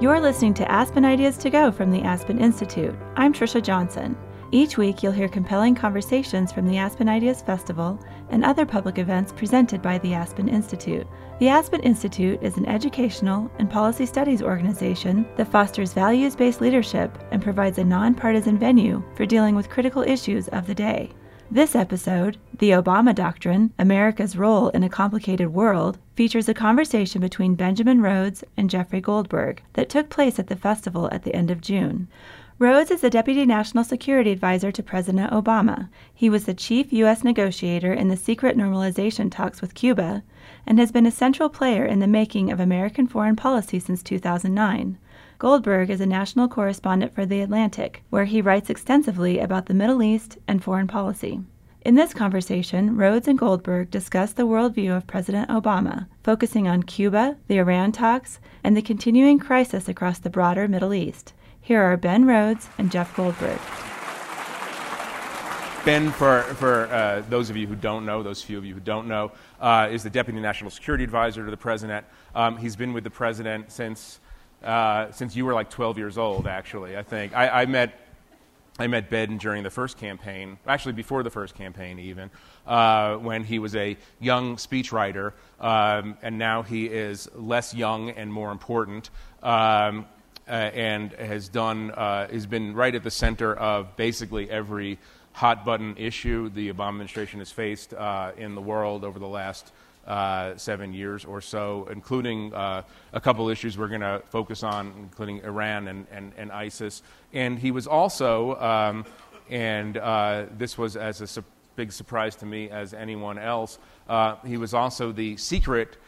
You're listening to Aspen Ideas to Go from the Aspen Institute. I'm Trisha Johnson. Each week, you'll hear compelling conversations from the Aspen Ideas Festival and other public events presented by the Aspen Institute. The Aspen Institute is an educational and policy studies organization that fosters values based leadership and provides a nonpartisan venue for dealing with critical issues of the day. This episode, The Obama Doctrine America's Role in a Complicated World, features a conversation between Benjamin Rhodes and Jeffrey Goldberg that took place at the festival at the end of June. Rhodes is the Deputy National Security Advisor to President Obama. He was the chief U.S. negotiator in the secret normalization talks with Cuba and has been a central player in the making of American foreign policy since 2009. Goldberg is a national correspondent for The Atlantic, where he writes extensively about the Middle East and foreign policy. In this conversation, Rhodes and Goldberg discuss the worldview of President Obama, focusing on Cuba, the Iran talks, and the continuing crisis across the broader Middle East. Here are Ben Rhodes and Jeff Goldberg. Ben, for, for uh, those of you who don't know, those few of you who don't know, uh, is the Deputy National Security Advisor to the President. Um, he's been with the President since uh, since you were like 12 years old, actually, I think. I, I, met, I met Ben during the first campaign, actually before the first campaign, even, uh, when he was a young speechwriter, um, and now he is less young and more important. Um, uh, and has done, uh, has been right at the center of basically every hot button issue the Obama administration has faced uh, in the world over the last uh, seven years or so, including uh, a couple issues we're going to focus on, including Iran and, and, and ISIS. And he was also, um, and uh, this was as a su- big surprise to me as anyone else, uh, he was also the secret,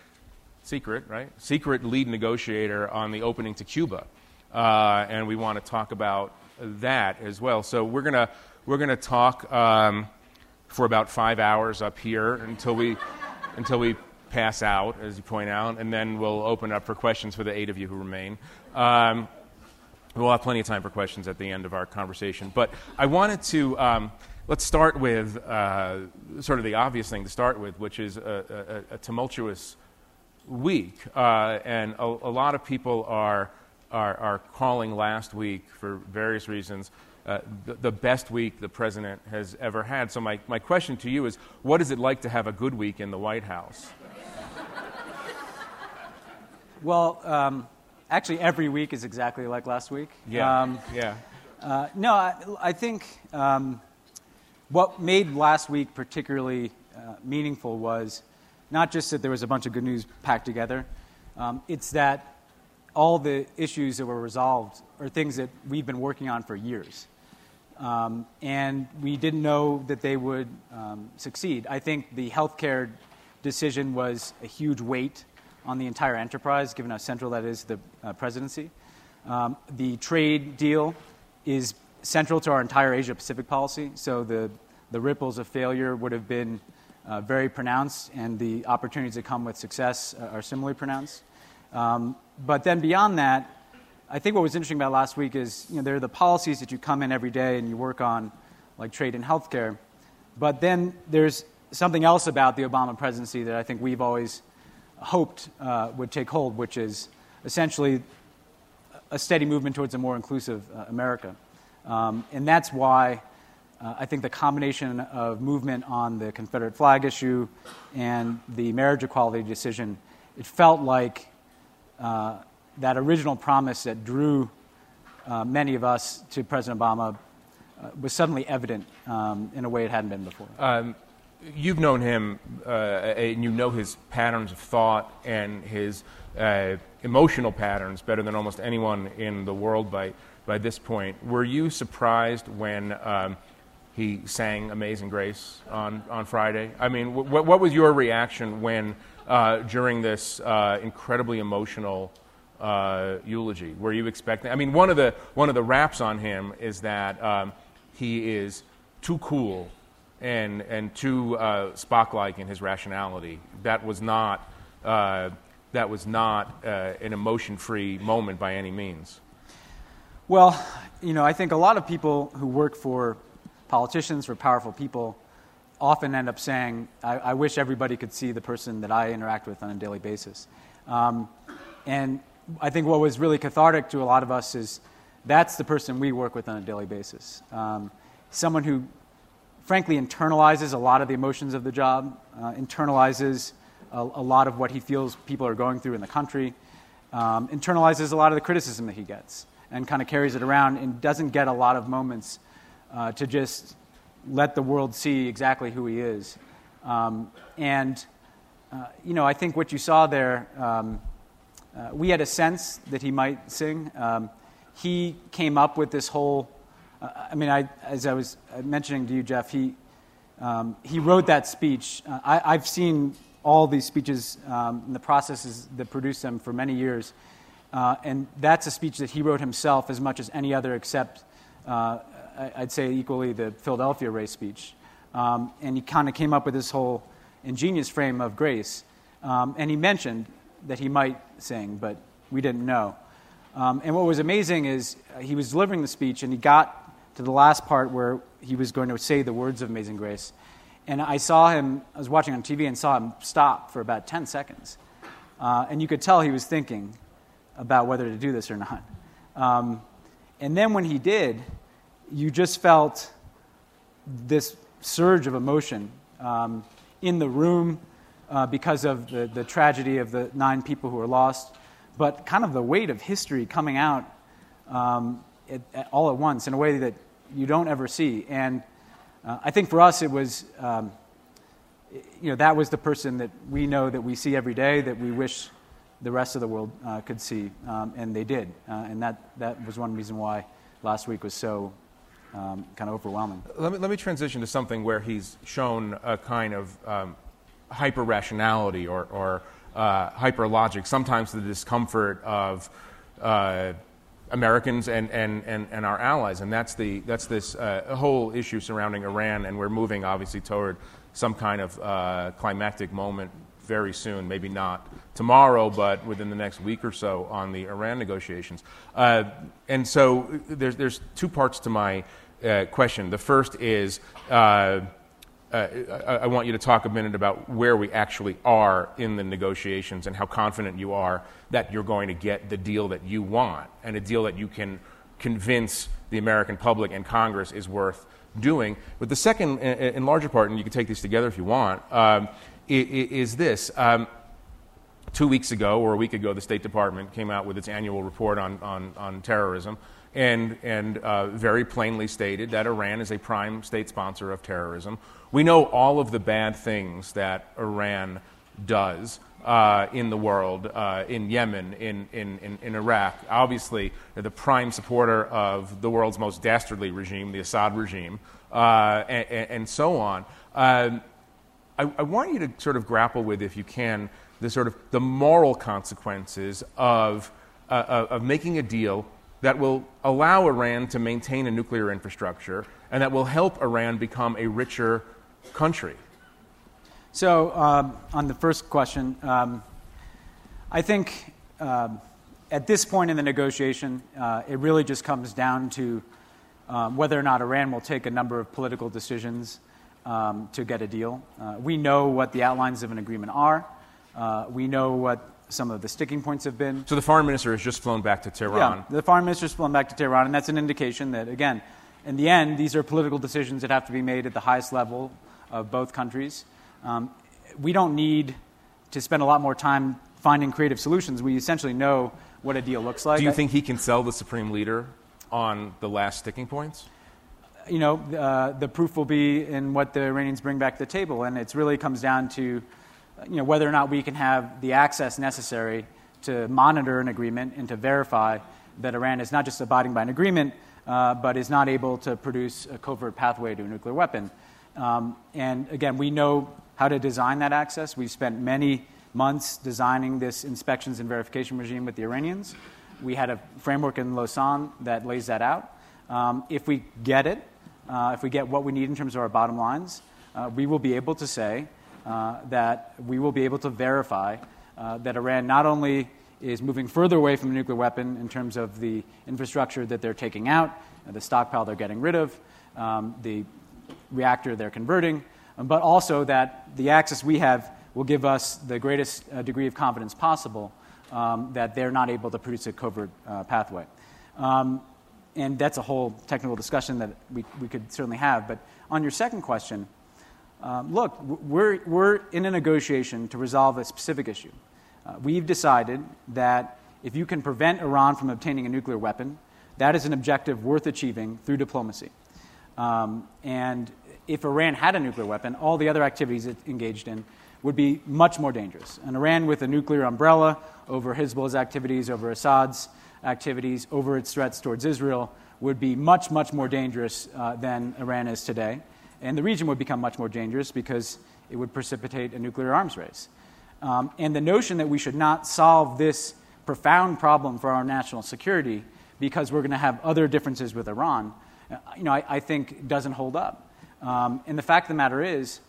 secret, right? Secret lead negotiator on the opening to Cuba. Uh, and we want to talk about that as well. So we're going to we're going to talk um, for about five hours up here until we until we pass out, as you point out, and then we'll open up for questions for the eight of you who remain. Um, we'll have plenty of time for questions at the end of our conversation. But I wanted to um, let's start with uh, sort of the obvious thing to start with, which is a, a, a tumultuous week, uh, and a, a, lot of people are, are, are calling last week for various reasons. Uh, the, the, best week the president has ever had. So, my, my question to you is what is it like to have a good week in the White House? Well, um, actually, every week is exactly like last week. Yeah. Um, yeah. Uh, no, I, I think um, what made last week particularly uh, meaningful was not just that there was a bunch of good news packed together, um, it's that all the issues that were resolved are things that we've been working on for years. Um, and we didn't know that they would um, succeed. I think the healthcare decision was a huge weight on the entire enterprise, given how central that is to the uh, presidency. Um, the trade deal is central to our entire Asia Pacific policy, so the, the ripples of failure would have been uh, very pronounced, and the opportunities that come with success uh, are similarly pronounced. Um, but then beyond that, I think what was interesting about last week is you know, there are the policies that you come in every day and you work on, like trade and healthcare. But then there's something else about the Obama presidency that I think we've always hoped uh, would take hold, which is essentially a steady movement towards a more inclusive uh, America. Um, and that's why uh, I think the combination of movement on the Confederate flag issue and the marriage equality decision, it felt like uh, that original promise that drew uh, many of us to President Obama uh, was suddenly evident um, in a way it hadn't been before. Um, you've known him, uh, and you know his patterns of thought and his uh, emotional patterns better than almost anyone in the world by, by this point. Were you surprised when um, he sang Amazing Grace on, on Friday? I mean, w- what was your reaction when, uh, during this uh, incredibly emotional uh, eulogy? Were you expecting? I mean, one of the one of the raps on him is that um, he is too cool and and too uh, Spock-like in his rationality. That was not uh, that was not uh, an emotion-free moment by any means. Well, you know, I think a lot of people who work for politicians, for powerful people, often end up saying, I, I wish everybody could see the person that I interact with on a daily basis. Um, and I think what was really cathartic to a lot of us is that's the person we work with on a daily basis. Um, someone who, frankly, internalizes a lot of the emotions of the job, uh, internalizes a, a, lot of what he feels people are going through in the country, um, internalizes a lot of the criticism that he gets, and kind of carries it around and doesn't get a lot of moments uh, to just let the world see exactly who he is. Um, and, uh, you know, I think what you saw there, um, uh, we had a sense that he might sing. Um, he came up with this whole, uh, I mean, I, as I was mentioning to you, Jeff, he, um, he wrote that speech. Uh, I, have seen all these speeches um, and the processes that produce them for many years. Uh, and that's a speech that he wrote himself as much as any other, except uh, I'd say equally the Philadelphia race speech. Um, and he kind of came up with this whole ingenious frame of grace. Um, and he mentioned that he might sing, but we didn't know. Um, and what was amazing is uh, he was delivering the speech, and he got to the last part where he was going to say the words of Amazing Grace. And I saw him, I was watching on TV and saw him stop for about 10 seconds. Uh, and you could tell he was thinking about whether to do this or not. Um, and then when he did, you just felt this surge of emotion um, in the room uh, because of the, the tragedy of the nine people who were lost, but kind of the weight of history coming out um, at all at once in a way that you don't ever see. And uh, I think for us, it was, um, you know, that was the person that we know that we see every day that we wish the rest of the world uh, could see, um, and they did. Uh, and that, that was one reason why last week was so um, kind of overwhelming. Let me, let me transition to something where he's shown a kind of um, hyper rationality or, or uh, hyper logic, sometimes the discomfort of uh, Americans and, and, and, and our allies. And that's, the, that's this uh, whole issue surrounding Iran, and we're moving obviously toward some kind of uh, climactic moment very soon, maybe not tomorrow, but within the next week or so on the Iran negotiations. Uh, and so there's, there's two parts to my uh, question. The first is uh, I, I, want you to talk a minute about where we actually are in the negotiations and how confident you are that you're going to get the deal that you want and a deal that you can convince the American public and Congress is worth doing. But the second and larger part, and you can take these together if you want, um, is this. Um, two weeks ago or a week ago, the State Department came out with its annual report on, on, on terrorism and, and uh, very plainly stated that Iran is a prime state sponsor of terrorism. We know all of the bad things that Iran does uh, in the world, uh, in Yemen, in, in, in, Iraq. Obviously, they're the prime supporter of the world's most dastardly regime, the Assad regime, uh, and, and, so on. Um, I, I want you to sort of grapple with, if you can, the sort of the moral consequences of, uh, of making a deal that will allow Iran to maintain a nuclear infrastructure and that will help Iran become a richer country? So, um, on the first question, um, I think um, at this point in the negotiation, uh, it really just comes down to um, whether or not Iran will take a number of political decisions um, to get a deal. Uh, we know what the outlines of an agreement are. Uh, we know what some of the sticking points have been. So the foreign minister has just flown back to Tehran. Yeah, the foreign minister has flown back to Tehran, and that's an indication that, again, in the end, these are political decisions that have to be made at the highest level of both countries. Um, we don't need to spend a lot more time finding creative solutions. We essentially know what a deal looks like. Do you think he can sell the supreme leader on the last sticking points? You know, uh, the proof will be in what the Iranians bring back to the table, and it really comes down to you know, whether or not we can have the access necessary to monitor an agreement and to verify that Iran is not just abiding by an agreement, uh, but is not able to produce a covert pathway to a nuclear weapon. Um, and again, we know how to design that access. We've spent many months designing this inspections and verification regime with the Iranians. We had a framework in Lausanne that lays that out. Um, if we get it, uh, if we get what we need in terms of our bottom lines, uh, we will be able to say that we will be able to verify uh, that Iran not only is moving further away from a nuclear weapon in terms of the infrastructure that they're taking out, uh, the stockpile they're getting rid of, um, the reactor they're converting, um, but also that the access we have will give us the greatest uh, degree of confidence possible um, that they're not able to produce a covert uh, pathway. Um, and that's a whole technical discussion that we, we could certainly have. But on your second question, um, look, we're, we're in a negotiation to resolve a specific issue. Uh, we've decided that if you can prevent Iran from obtaining a nuclear weapon, that is an objective worth achieving through diplomacy. Um, and if Iran had a nuclear weapon, all the other activities it engaged in would be much more dangerous. And Iran, with a nuclear umbrella over Hezbollah's activities, over Assad's activities, over its threats towards Israel, would be much, much more dangerous uh, than Iran is today. And the region would become much more dangerous because it would precipitate a nuclear arms race. Um, and the notion that we should not solve this profound problem for our national security because we're going to have other differences with Iran, uh, you know, I, I think doesn't hold up. Um, and the fact of the matter is,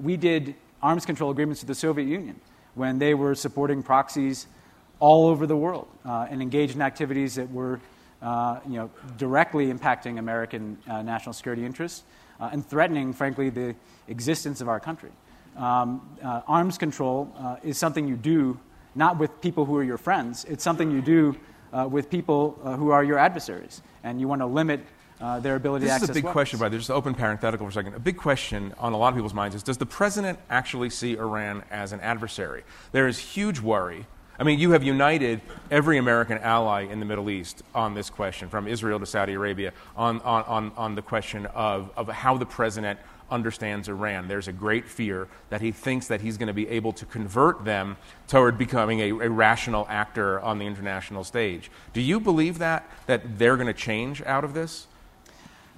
we did arms control agreements with the Soviet Union when they were supporting proxies all over the world uh, and engaged in activities that were uh, you know, directly impacting American uh, national security interests uh, and threatening, frankly, the existence of our country. Um, uh, arms control uh, is something you do not with people who are your friends, it's something you do with people who are your adversaries. And you want to limit uh, their ability this to access This is a big weapons. question, by the way. Just open parenthetical for a second. A big question on a lot of people's minds is Does the president actually see Iran as an adversary? There is huge worry. I mean, you have united every American ally in the Middle East on this question, from Israel to Saudi Arabia, on, on, on, on the question of, of how the president understands Iran. There's a great fear that he thinks that he's going to be able to convert them toward becoming a, a, rational actor on the international stage. Do you believe that, that they're going to change out of this?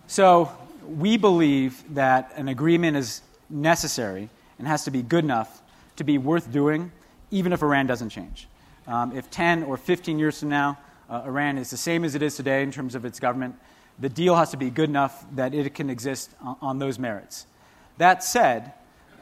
So we believe that an agreement is necessary and has to be good enough to be worth doing, even if Iran doesn't change. Um, if 10 or 15 years from now, uh, Iran is the same as it is today in terms of its government, the deal has to be good enough that it can exist on, on those merits. That said,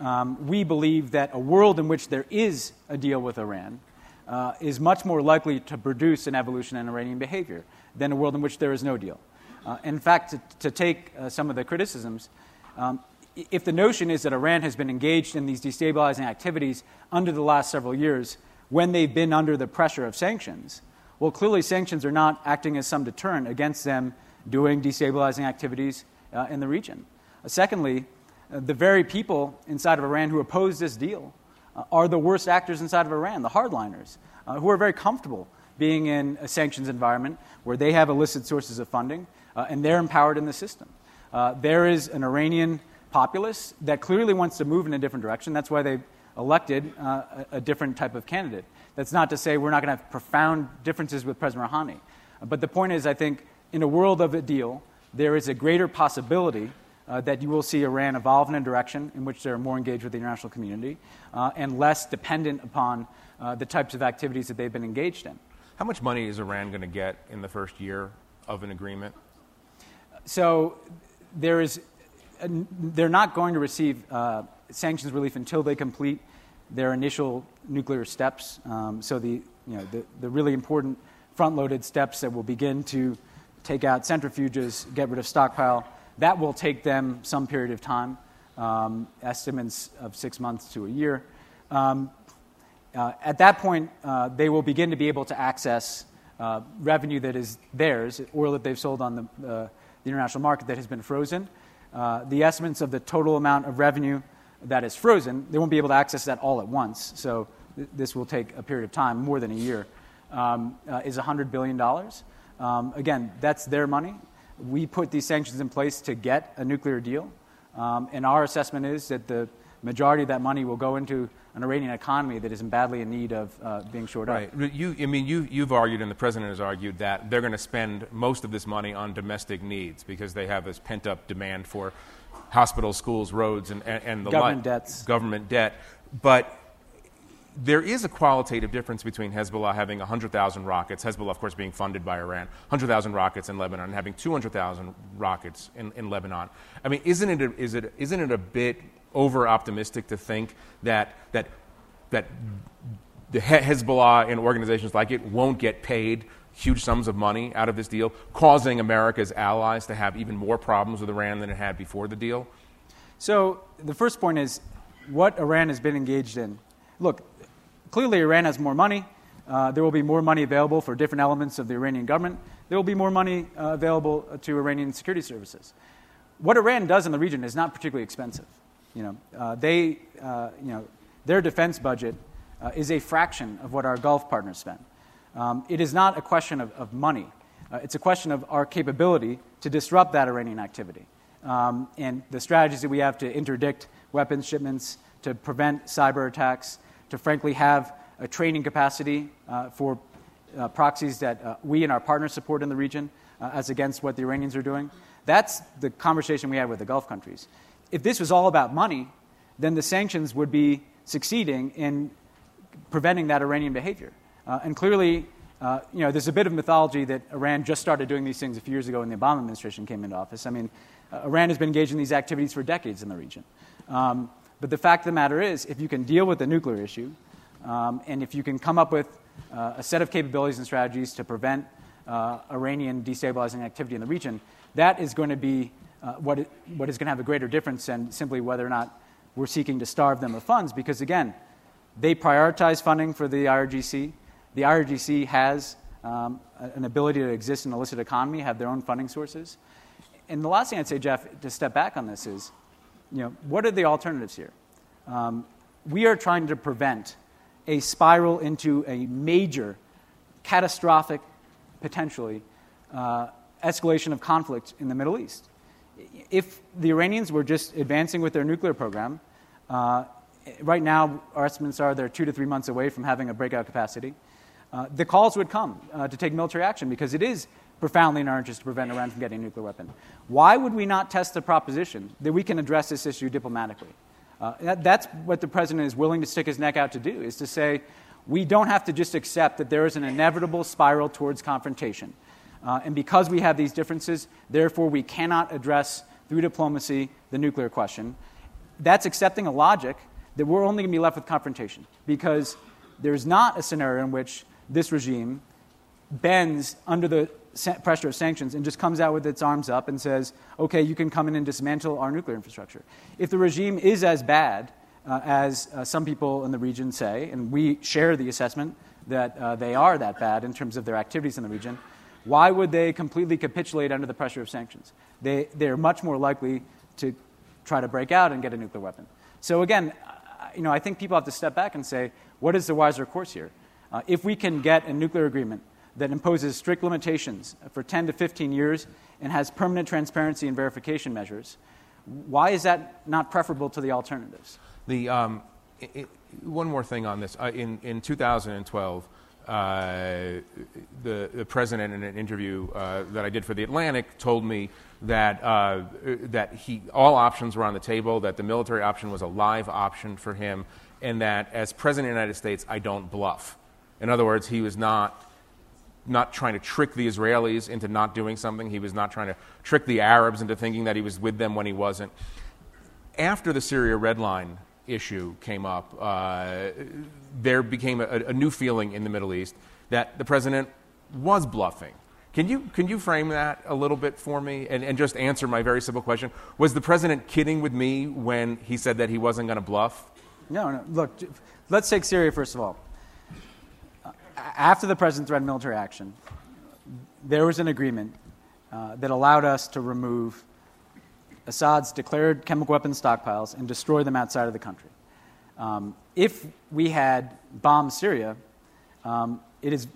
um, we believe that a world in which there is a deal with Iran uh, is much more likely to produce an evolution in Iranian behavior than a world in which there is no deal. Uh, in fact, to, to take uh, some of the criticisms, um, if the notion is that Iran has been engaged in these destabilizing activities under the last several years when they've been under the pressure of sanctions, well, clearly sanctions are not acting as some deterrent against them doing destabilizing activities uh, in the region. Uh, secondly, uh, the very people inside of Iran who oppose this deal uh, are the worst actors inside of Iran, the hardliners, who are very comfortable being in a sanctions environment where they have illicit sources of funding uh, and they're empowered in the system. Uh, there is an Iranian populace that clearly wants to move in a different direction. That's why they elected uh, a, a, different type of candidate. That's not to say we're not going to have profound differences with President Rouhani. But the point is, I think in a world of a deal, there is a greater possibility uh, that you will see Iran evolve in a direction in which they're more engaged with the international community uh, and less dependent upon uh, the types of activities that they've been engaged in. How much money is Iran going to get in the first year of an agreement? So there is, they're not going to receive uh, sanctions relief until they complete their initial nuclear steps. Um, so the, you know, the, the really important front-loaded steps that will begin to take out centrifuges, get rid of stockpile, that will take them some period of time, um, estimates of six months to a year. Um, uh, at that point, uh, they will begin to be able to access uh, revenue that is theirs, oil that they've sold on the uh, the international market that has been frozen. Uh, the estimates of the total amount of revenue that is frozen, they won't be able to access that all at once. So th- this will take a period of time, more than a year, um, uh, is $100 billion. Um, again, that's their money. We put these sanctions in place to get a nuclear deal. Um, and our assessment is that the majority of that money will go into an Iranian economy that is in badly in need of uh, being shored right. up. Right. You, I mean, you, you've argued, and the president has argued, that they're going to spend most of this money on domestic needs because they have this pent up demand for hospitals, schools, roads, and, and, and the government debts. Government debt. But there is a qualitative difference between Hezbollah having 100,000 rockets, Hezbollah, of course, being funded by Iran, 100,000 rockets in Lebanon, and having 200,000 rockets in, in Lebanon. I mean, isn't it, a, is it, isn't it a bit over optimistic to think that, that, that the Hezbollah and organizations like it won't get paid huge sums of money out of this deal, causing America's allies to have even more problems with Iran than it had before the deal? So, the first point is what Iran has been engaged in. Look, clearly Iran has more money, uh, there will be more money available for different elements of the Iranian government. There will be more money uh, available to Iranian security services. What Iran does in the region is not particularly expensive. You know, uh, they, uh, you know, their defense budget uh, is a fraction of what our Gulf partners spend. Um, it is not a question of, of money. Uh, it's a question of our capability to disrupt that Iranian activity. Um, and the strategies that we have to interdict weapons shipments, to prevent cyber attacks, to frankly have a training capacity for uh, proxies that uh, we and our partners support in the region uh, as against what the Iranians are doing. That's the conversation we had with the Gulf countries. If this was all about money, then the sanctions would be succeeding in preventing that Iranian behavior. Uh, and clearly, uh, you know, there's a bit of mythology that Iran just started doing these things a few years ago when the Obama administration came into office. I mean, uh, Iran has been engaged in these activities for decades in the region. Um, but the fact of the matter is, if you can deal with the nuclear issue, um, and if you can come up with uh, a set of capabilities and strategies to prevent uh, Iranian destabilizing activity in the region, that is going to be uh, what, it, what is going to have a greater difference than simply whether or not we're seeking to starve them of funds. Because again, they prioritize funding for the IRGC. The IRGC has um, an ability to exist in an illicit economy, have their own funding sources. And the last thing I'd say, Jeff, to step back on this is, you know, what are the alternatives here? Um, we are trying to prevent a spiral into a major, catastrophic, potentially, uh, escalation of conflict in the Middle East. If the Iranians were just advancing with their nuclear program, uh, right now, our estimates are they're two to three months away from having a breakout capacity. Uh, the calls would come uh, to take military action because it is profoundly in our interest to prevent Iran from getting a nuclear weapon. Why would we not test the proposition that we can address this issue diplomatically? Uh, that, that's what the president is willing to stick his neck out to do, is to say, we don't have to just accept that there is an inevitable spiral towards confrontation. Uh, and because we have these differences, therefore we cannot address through diplomacy the nuclear question. That's accepting a logic that we're only going to be left with confrontation because there's not a scenario in which this regime bends under the pressure of sanctions and just comes out with its arms up and says, okay, you can come in and dismantle our nuclear infrastructure. If the regime is as bad uh, as uh, some people in the region say, and we share the assessment that uh, they are that bad in terms of their activities in the region, why would they completely capitulate under the pressure of sanctions? They, they're much more likely to try to break out and get a nuclear weapon. So, again, you know, I think people have to step back and say, what is the wiser course here? Uh, if we can get a nuclear agreement that imposes strict limitations for 10 to 15 years and has permanent transparency and verification measures, why is that not preferable to the alternatives? The, um, it, one more thing on this. Uh, in, in 2012, uh, the, the president, in an interview uh, that I did for The Atlantic, told me that, uh, that he, all options were on the table, that the military option was a live option for him, and that as president of the United States, I don't bluff. In other words, he was not not trying to trick the Israelis into not doing something. He was not trying to trick the Arabs into thinking that he was with them when he wasn't. After the Syria Red Line issue came up, uh, there became a, a, new feeling in the Middle East that the president was bluffing. Can you, can you frame that a little bit for me and, and just answer my very simple question? Was the president kidding with me when he said that he wasn't going to bluff? No, no. Look, let's take Syria first of all after the president threatened military action, there was an agreement uh, that allowed us to remove Assad's declared chemical weapons stockpiles and destroy them outside of the country. Um, if we had bombed Syria, um, it is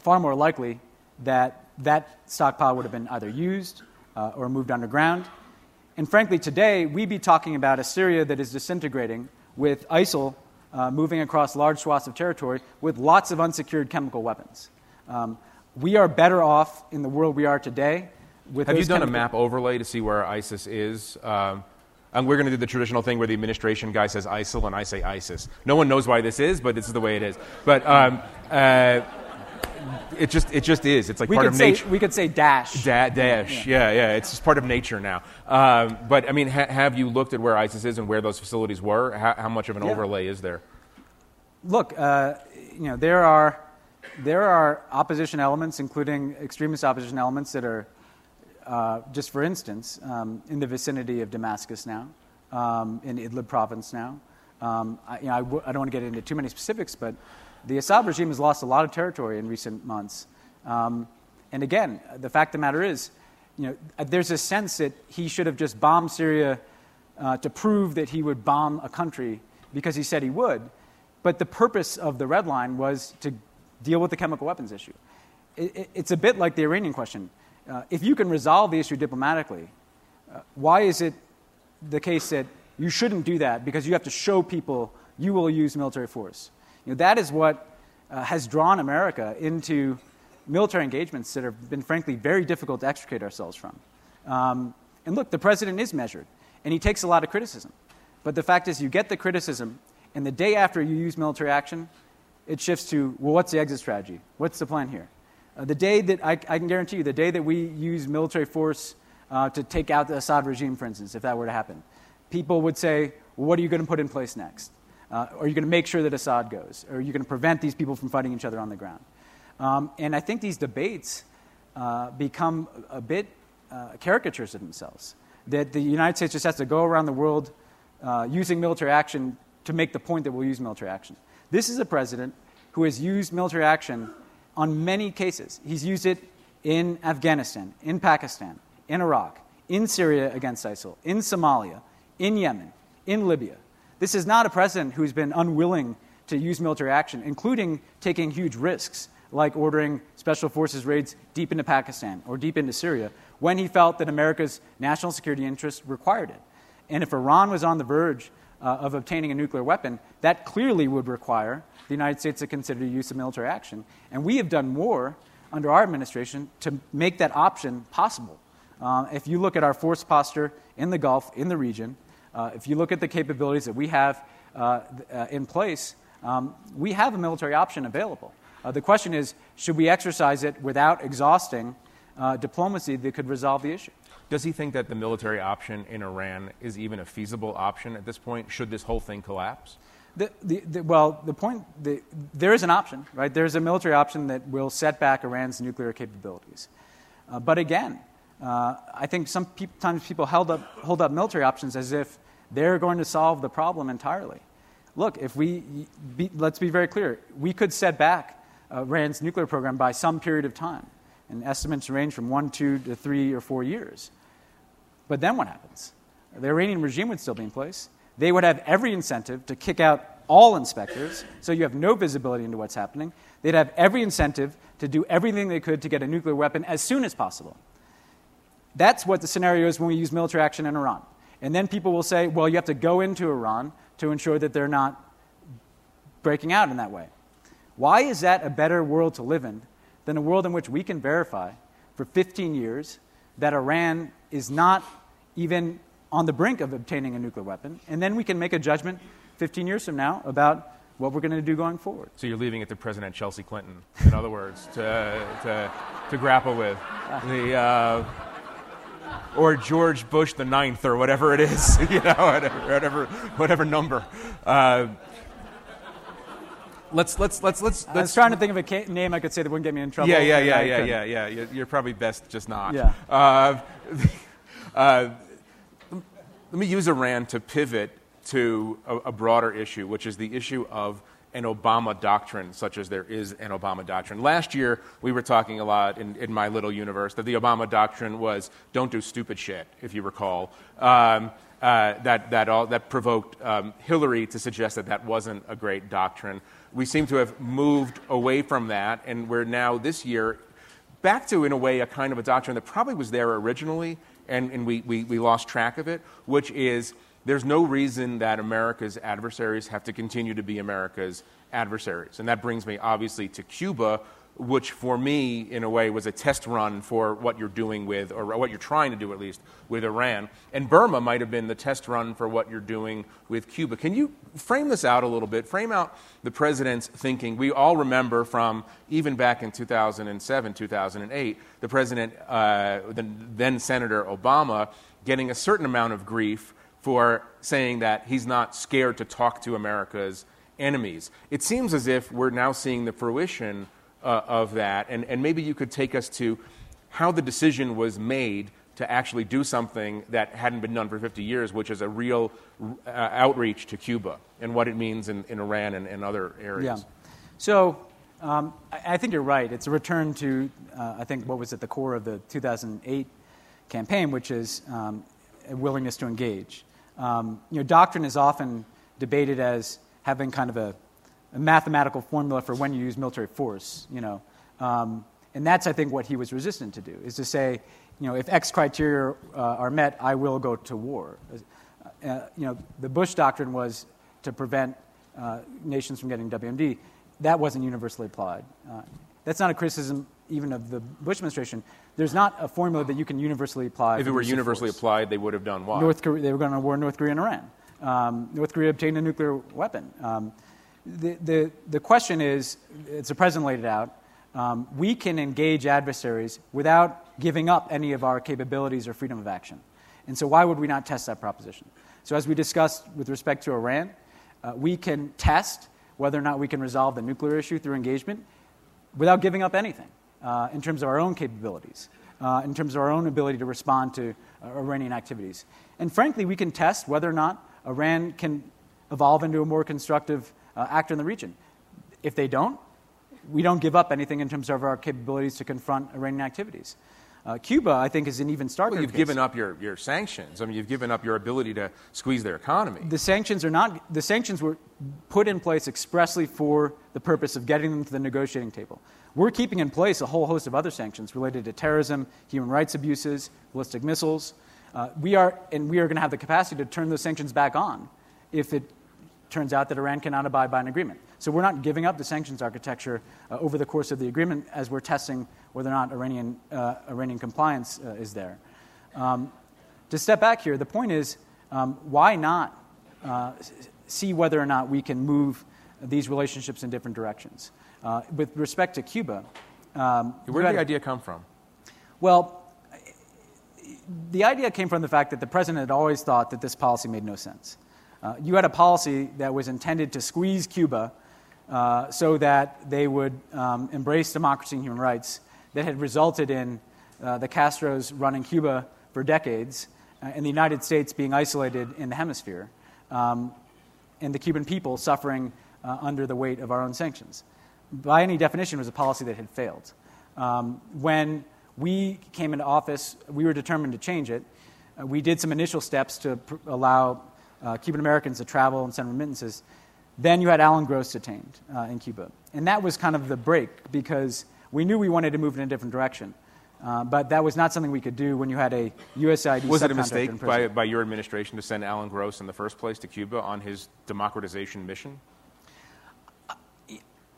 far more likely that that stockpile would have been either used uh, or moved underground. And frankly, today, we'd be talking about a Syria that is disintegrating with ISIL uh, moving across large swaths of territory with lots of unsecured chemical weapons. Um, we are better off in the world we are today. With Have you done a map overlay to see where ISIS is? Um, and we're going to do the traditional thing where the administration guy says ISIL and I say ISIS. No one knows why this is, but this is the way it is. But um, uh, it just it just is. It's like we part of say, nature. We could say dash. Da- dash. Yeah. yeah, yeah. It's just part of nature now. Um, but I mean, ha- have you looked at where ISIS is and where those facilities were? How, how much of an yeah. overlay is there? Look, uh, you know, there are there are opposition elements, including extremist opposition elements, that are uh, just for instance um, in the vicinity of Damascus now, um, in Idlib province now. Um, I, you know, I w- I don't want to get into too many specifics, but The Assad regime has lost a lot of territory in recent months. Um, and again, the fact of the matter is, you know, there's a sense that he should have just bombed Syria uh, to prove that he would bomb a country because he said he would. But the purpose of the red line was to deal with the chemical weapons issue. It, it, it's a bit like the Iranian question. Uh, if you can resolve the issue diplomatically, uh, why is it the case that you shouldn't do that because you have to show people you will use military force? You know, that is what uh, has drawn America into military engagements that have been, frankly, very difficult to extricate ourselves from. Um, and look, the president is measured, and he takes a lot of criticism. But the fact is, you get the criticism, and the day after you use military action, it shifts to, well, what's the exit strategy? What's the plan here? Uh, the day that, I, I, can guarantee you, the day that we use military force uh, to take out the Assad regime, for instance, if that were to happen, people would say, well, what are you going to put in place next? Uh, are you going to make sure that Assad goes? Or are you going to prevent these people from fighting each other on the ground? Um, and I think these debates uh, become a bit uh, caricatures of themselves. That the United States just has to go around the world uh, using military action to make the point that we'll use military action. This is a president who has used military action on many cases. He's used it in Afghanistan, in Pakistan, in Iraq, in Syria against ISIL, in Somalia, in Yemen, in Libya. This is not a president who's been unwilling to use military action, including taking huge risks like ordering special forces raids deep into Pakistan or deep into Syria when he felt that America's national security interests required it. And if Iran was on the verge uh, of obtaining a nuclear weapon, that clearly would require the United States to consider the use of military action. And we have done more under our administration to make that option possible. Uh, if you look at our force posture in the Gulf, in the region, uh, if you look at the capabilities that we have uh, uh, in place, um, we have a military option available. Uh, the question is should we exercise it without exhausting diplomacy that could resolve the issue? Does he think that the military option in Iran is even a feasible option at this point? Should this whole thing collapse? The, the, the, well, the point, there is an option, right? There's a military option that will set back Iran's nuclear capabilities. Uh, but again, uh, I think sometimes people held up, hold up military options as if they're going to solve the problem entirely. Look, if we, be, let's be very clear, we could set back uh, Iran's nuclear program by some period of time. And estimates range from one, two, to three or four years. But then what happens? The Iranian regime would still be in place. They would have every incentive to kick out all inspectors, so you have no visibility into what's happening. They'd have every incentive to do everything they could to get a nuclear weapon as soon as possible. That's what the scenario is when we use military action in Iran. And then people will say, well, you have to go into Iran to ensure that they're not breaking out in that way. Why is that a better world to live in than a world in which we can verify for 15 years that Iran is not even on the brink of obtaining a nuclear weapon, and then we can make a judgment 15 years from now about what we're going to do going forward. So you're leaving it to President Chelsea Clinton, in other words, to, to, to grapple with the. Uh, or George Bush the ninth, or whatever it is, you know, whatever, whatever, whatever number. Uh, let's let's let's let's. I was trying to think of a name I could say that wouldn't get me in trouble. Yeah, yeah, yeah, yeah, yeah, yeah, yeah. You're probably best just not. Yeah. Uh, uh, let me use Iran to pivot to a, a, broader issue, which is the issue of an Obama doctrine, such as there is an Obama doctrine. Last year, we were talking a lot in, in my little universe that the Obama doctrine was don't do stupid shit, if you recall. Um, uh, that, that, all, that provoked um, Hillary to suggest that that wasn't a great doctrine we seem to have moved away from that, and we're now this year back to, in a way, a kind of a doctrine that probably was there originally, and, and we, we, we lost track of it, which is there's no reason that America's adversaries have to continue to be America's adversaries. And that brings me, obviously, to Cuba, which for me, in a way, was a test run for what you're doing with, or what you're trying to do at least, with Iran. And Burma might have been the test run for what you're doing with Cuba. Can you frame this out a little bit? Frame out the president's thinking. We all remember from even back in 2007, 2008, the president, uh, the then Senator Obama, getting a certain amount of grief for saying that he's not scared to talk to America's enemies. It seems as if we're now seeing the fruition uh, of that. And, and maybe you could take us to how the decision was made to actually do something that hadn't been done for 50 years, which is a real uh, outreach to Cuba and what it means in, in Iran and, and other areas. Yeah. So um, I, I, think you're right. It's a return to, uh, I think, what was at the core of the 2008 campaign, which is um, a willingness to engage. Um, you know, doctrine is often debated as having kind of a, a, mathematical formula for when you use military force. You know, um, and that's I think what he was resistant to do is to say, you know, if X criteria uh, are met, I will go to war. Uh, you know, the Bush doctrine was to prevent uh, nations from getting WMD that wasn't universally applied. Uh, that's not a criticism even of the Bush administration. There's not a formula that you can universally apply. If it were universally force. applied, they would have done what? North Korea, they were going to war North Korea and Iran. Um, North Korea obtained a nuclear weapon. Um, the, the, the question is, as the president laid it out, um, we can engage adversaries without giving up any of our capabilities or freedom of action. And so, why would we not test that proposition? So, as we discussed with respect to Iran, uh, we can test whether or not we can resolve the nuclear issue through engagement without giving up anything uh, in terms of our own capabilities, uh, in terms of our own ability to respond to uh, Iranian activities. And frankly, we can test whether or not Iran can evolve into a more constructive uh, actor in the region. If they don't, we don't give up anything in terms of our capabilities to confront Iranian activities. Uh, Cuba, I think, is an even starker. Well, you've case. given up your, your sanctions. I mean, you've given up your ability to squeeze their economy. The sanctions are not. The sanctions were put in place expressly for the purpose of getting them to the negotiating table. We're keeping in place a whole host of other sanctions related to terrorism, human rights abuses, ballistic missiles. Uh, we are, and we are going to have the capacity to turn those sanctions back on if it turns out that Iran cannot abide by an agreement. So we're not giving up the sanctions architecture uh, over the course of the agreement as we're testing whether or not Iranian, uh, Iranian compliance uh, is there. Um, to step back here, the point is um, why not uh, see whether or not we can move these relationships in different directions? Uh, with respect to Cuba, um, where did the idea come from? Well, the idea came from the fact that the president had always thought that this policy made no sense. Uh, you had a policy that was intended to squeeze Cuba uh, so that they would um, embrace democracy and human rights that had resulted in uh, the Castros running Cuba for decades uh, and the United States being isolated in the hemisphere, um, and the Cuban people suffering uh, under the weight of our own sanctions. By any definition, it was a policy that had failed. Um, when we came into office, we were determined to change it. We did some initial steps to pr- allow uh, Cuban Americans to travel and send remittances. Then you had Alan Gross detained uh, in Cuba. And that was kind of the break because we knew we wanted to move in a different direction. Uh, but that was not something we could do when you had a USAID. Was it a mistake by, by your administration to send Alan Gross in the first place to Cuba on his democratization mission?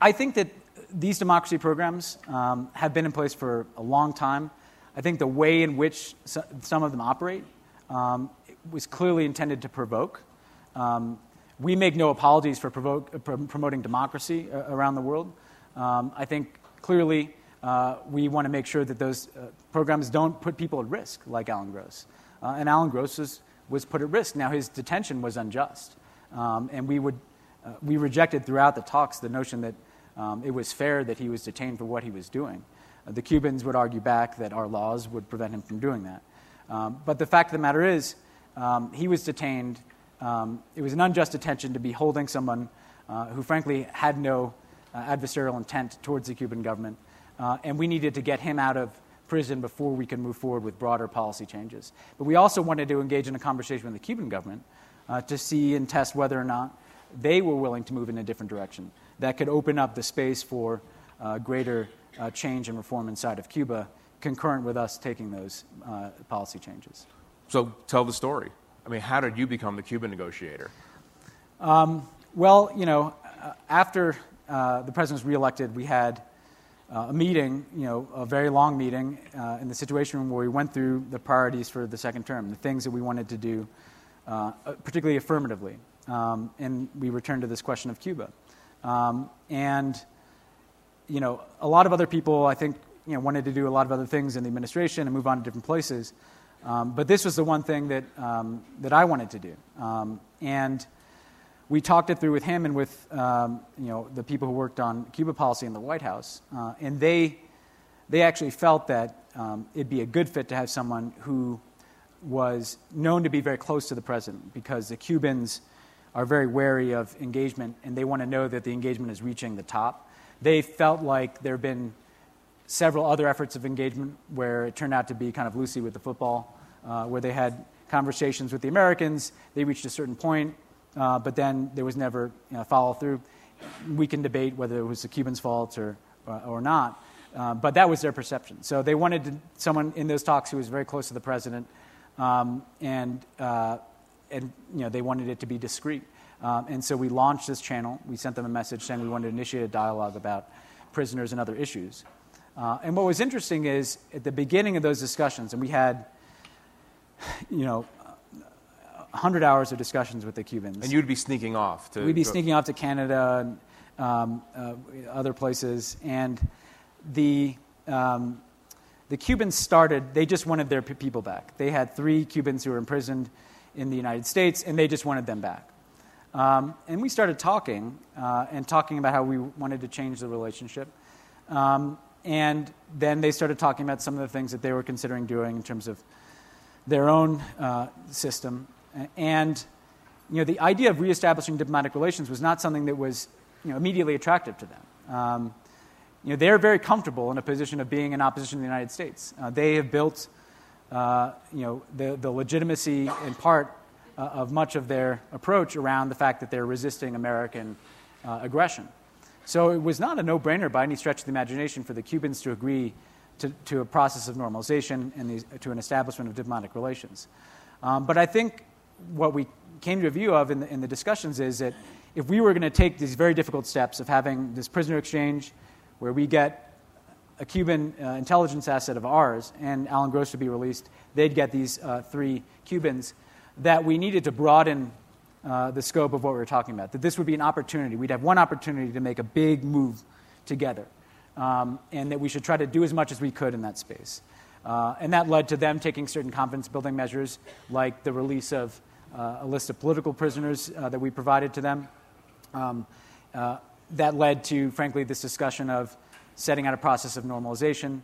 I think that these democracy programs um, have been in place for a long time. I think the way in which some of them operate um, was clearly intended to provoke. Um, we make no apologies for provoke, promoting democracy uh, around the world. Um, I think clearly, uh, we want to make sure that those uh, programs don't put people at risk, like Alan Gross. Uh, and Alan Gross was, was put at risk. Now, his detention was unjust. Um, and we, would, uh, we rejected throughout the talks the notion that um, it was fair that he was detained for what he was doing. Uh, the Cubans would argue back that our laws would prevent him from doing that. Um, but the fact of the matter is, um, he was detained. Um, it was an unjust detention to be holding someone uh, who, frankly, had no uh, adversarial intent towards the Cuban government. Uh, and we needed to get him out of prison before we could move forward with broader policy changes. But we also wanted to engage in a conversation with the Cuban government uh, to see and test whether or not they were willing to move in a different direction that could open up the space for uh, greater uh, change and reform inside of Cuba, concurrent with us taking those policy changes. So tell the story. I mean, how did you become the Cuban negotiator? Um, well, you know, after uh, the president was reelected, we had uh, a meeting, you know, a very long meeting uh, in the Situation Room where we went through the priorities for the second term, the things that we wanted to do, uh, uh, particularly affirmatively. Um, and we returned to this question of Cuba. Um, and, you know, a lot of other people, I think, you know, wanted to do a lot of other things in the administration and move on to different places. Um, but this was the one thing that, um, that I wanted to do. Um, and we talked it through with him and with um, you know, the people who worked on Cuba policy in the White House. Uh, and they, they actually felt that um, it'd be a good fit to have someone who was known to be very close to the president because the Cubans are very wary of engagement and they want to know that the engagement is reaching the top. They felt like there had been several other efforts of engagement where it turned out to be kind of Lucy with the football, uh, where they had conversations with the Americans. They reached a certain point, uh, but then there was never you know, follow through. We can debate whether it was the Cubans' fault or, or, or not, uh, but that was their perception. So they wanted to, someone in those talks who was very close to the president, um, and, uh, and you know, they wanted it to be discreet. Um, and so we launched this channel. We sent them a message saying we wanted to initiate a dialogue about prisoners and other issues. Uh, and what was interesting is at the beginning of those discussions, and we had, you know, 100 hours of discussions with the Cubans. And you'd be sneaking off to. We'd be go- sneaking off to Canada and um, uh, other places. And the, um, the Cubans started, they just wanted their p- people back. They had three Cubans who were imprisoned in the United States, and they just wanted them back. Um, and we started talking uh, and talking about how we wanted to change the relationship. Um, and then they started talking about some of the things that they were considering doing in terms of their own uh, system. And you know, the idea of reestablishing diplomatic relations was not something that was you know, immediately attractive to them. Um, you know, they're very comfortable in a position of being in opposition to the United States. Uh, they have built uh, you know, the, the legitimacy in part uh, of much of their approach around the fact that they're resisting American uh, aggression. So it was not a no brainer by any stretch of the imagination for the Cubans to agree to, to a process of normalization and the, to an establishment of diplomatic relations. Um, but I think what we came to a view of in the, in the discussions is that if we were going to take these very difficult steps of having this prisoner exchange where we get a Cuban uh, intelligence asset of ours and Alan Gross would be released, they'd get these uh, three Cubans, that we needed to broaden uh, the scope of what we were talking about. That this would be an opportunity. We'd have one opportunity to make a big move together, um, and that we should try to do as much as we could in that space. Uh, and that led to them taking certain confidence building measures, like the release of uh, a list of political prisoners uh, that we provided to them. Um, uh, that led to, frankly, this discussion of setting out a process of normalization.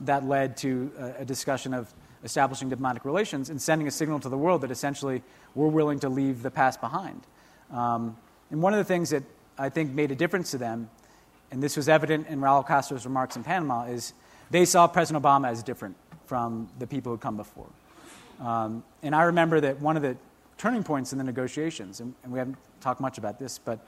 That led to a, a discussion of establishing diplomatic relations and sending a signal to the world that essentially we're willing to leave the past behind. Um, and one of the things that I think made a difference to them, and this was evident in Raul Castro's remarks in Panama, is they saw President Obama as different from the people who come before. Um, and I remember that one of the turning points in the negotiations, and, and we haven't talked much about this, but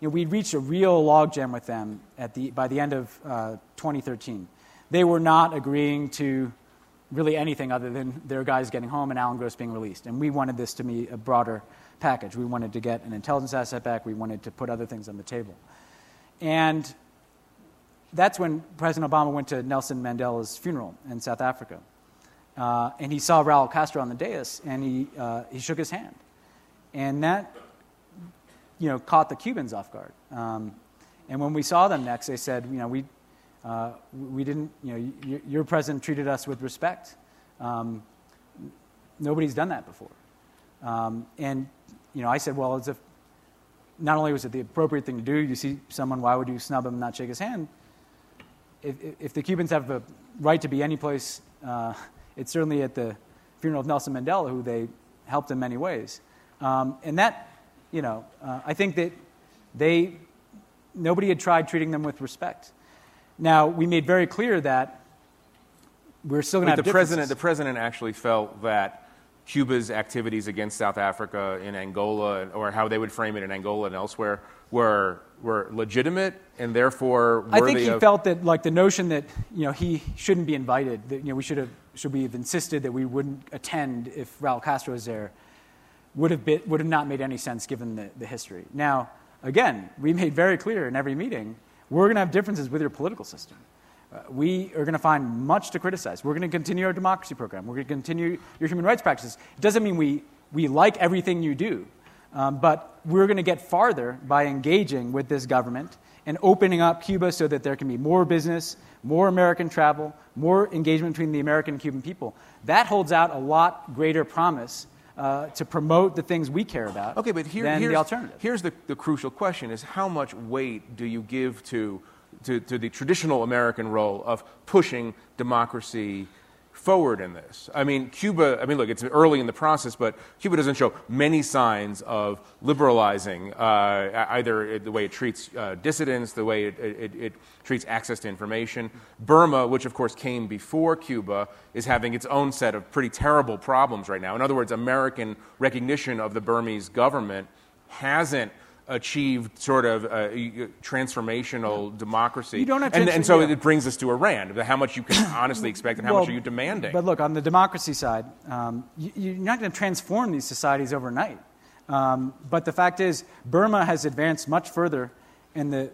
you know, we'd reached a real logjam with them at the, by the end of uh, 2013. They were not agreeing to really anything other than their guys getting home and Alan Gross being released. And we wanted this to be a broader package. We wanted to get an intelligence asset back. We wanted to put other things on the table. And that's when President Obama went to Nelson Mandela's funeral in South Africa. Uh, and he saw Raul Castro on the dais, and he, uh, he shook his hand. And that, you know, caught the Cubans off guard. Um, and when we saw them next, they said, you know, we, uh, we didn't, you know, y- your president treated us with respect. Um, nobody's done that before. Um, and, you know, I said, well, as if not only was it the appropriate thing to do, you see someone, why would you snub him and not shake his hand? If, if the Cubans have the right to be any place, uh, it's certainly at the funeral of Nelson Mandela, who they helped in many ways. Um, and that, you know, uh, I think that they, nobody had tried treating them with respect. Now, we made very clear that we're still going to have the president, the president actually felt that Cuba's activities against South Africa in Angola, or how they would frame it in Angola and elsewhere, were were legitimate and therefore worthy I think he of. felt that, like, the notion that you know he shouldn't be invited. That you know we should have should we have insisted that we wouldn't attend if Raul Castro was there, would have been, would have not made any sense given the, the history. Now, again, we made very clear in every meeting we're going to have differences with your political system. Uh, we are going to find much to criticize. We're going to continue our democracy program. We're going to continue your human rights practices. It doesn't mean we, we like everything you do, um, but we're going to get farther by engaging with this government and opening up Cuba so that there can be more business, more American travel, more engagement between the American and Cuban people. That holds out a lot greater promise uh, to promote the things we care about Okay, but here, than here's, the alternative. here's the, the crucial question is how much weight do you give to, to, to the traditional American role of pushing democracy, forward in this. I mean, Cuba, I mean, look, it's early in the process, but Cuba doesn't show many signs of liberalizing uh, either the way it treats uh, dissidents, the way it, it, it, treats access to information. Burma, which of course came before Cuba, is having its own set of pretty terrible problems right now. In other words, American recognition of the Burmese government hasn't achieved sort of a transformational democracy. You don't have and, and so yeah. it brings us to Iran, how much you can honestly expect and how well, much are you demanding. But look, on the democracy side, um, you, are not going to transform these societies overnight. Um, but the fact is, Burma has advanced much further in the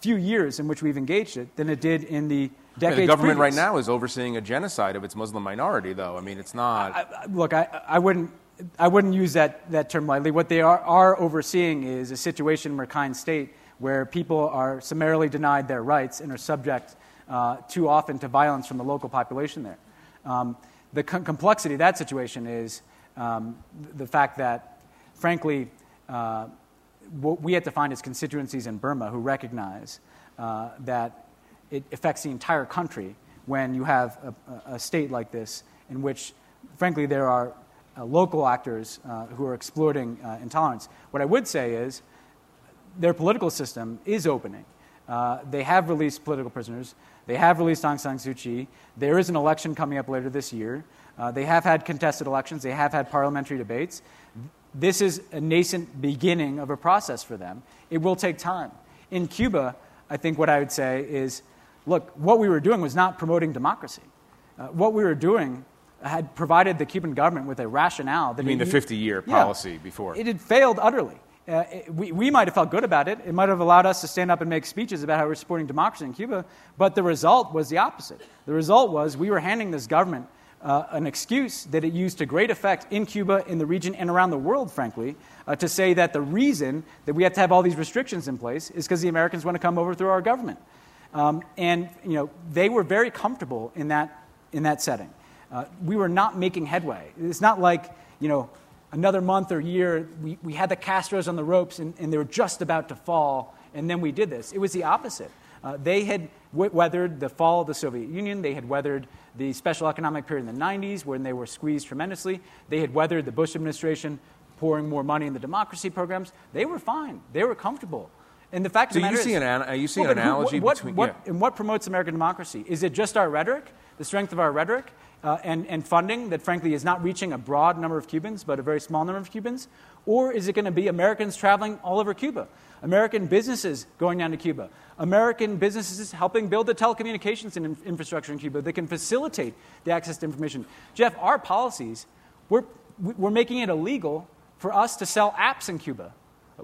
few years in which we've engaged it than it did in the decades. Yeah, the government previous. right now is overseeing a genocide of its Muslim minority, though. I mean, it's not. I, I, look, I, I wouldn't I wouldn't use that, that term lightly. What they are, are overseeing is a situation in Rakhine State where people are summarily denied their rights and are subject uh, too often to violence from the local population there. Um, the com- complexity of that situation is um, the fact that, frankly, uh, what we have to find is constituencies in Burma who recognize uh, that it affects the entire country when you have a, a, state like this in which, frankly, there are local actors uh, who are exploiting uh, intolerance. What I would say is their political system is opening. Uh, they have released political prisoners. They have released Aung San Suu Kyi. There is an election coming up later this year. Uh, they have had contested elections. They have had parliamentary debates. This is a nascent beginning of a process for them. It will take time. In Cuba, I think what I would say is look, what we were doing was not promoting democracy. Uh, what we were doing had provided the Cuban government with a rationale. That you mean the 50 year policy yeah, before? It had failed utterly. Uh, it, we, we might have felt good about it. It might have allowed us to stand up and make speeches about how we're supporting democracy in Cuba, but the result was the opposite. The result was we were handing this government uh, an excuse that it used to great effect in Cuba, in the region, and around the world, frankly, uh, to say that the reason that we have to have all these restrictions in place is because the Americans want to come over through our government. Um, and you know, they were very comfortable in that, in that setting uh, we were not making headway. It's not like, you know, another month or year, we, we had the Castros on the ropes and, and they were just about to fall, and then we did this. It was the opposite. Uh, they had w- weathered the fall of the Soviet Union. They had weathered the special economic period in the 90s when they were squeezed tremendously. They had weathered the Bush administration pouring more money in the democracy programs. They were fine. They were comfortable. And the fact so of the you matter see is, an, you see well, an analogy what, between. What, yeah. And what promotes American democracy? Is it just our rhetoric, the strength of our rhetoric? Uh, and, and funding that, frankly, is not reaching a broad number of Cubans, but a very small number of Cubans? Or is it going to be Americans traveling all over Cuba? American businesses going down to Cuba? American businesses helping build the telecommunications in, infrastructure in Cuba that can facilitate the access to information? Jeff, our policies, we're, we're making it illegal for us to sell apps in Cuba.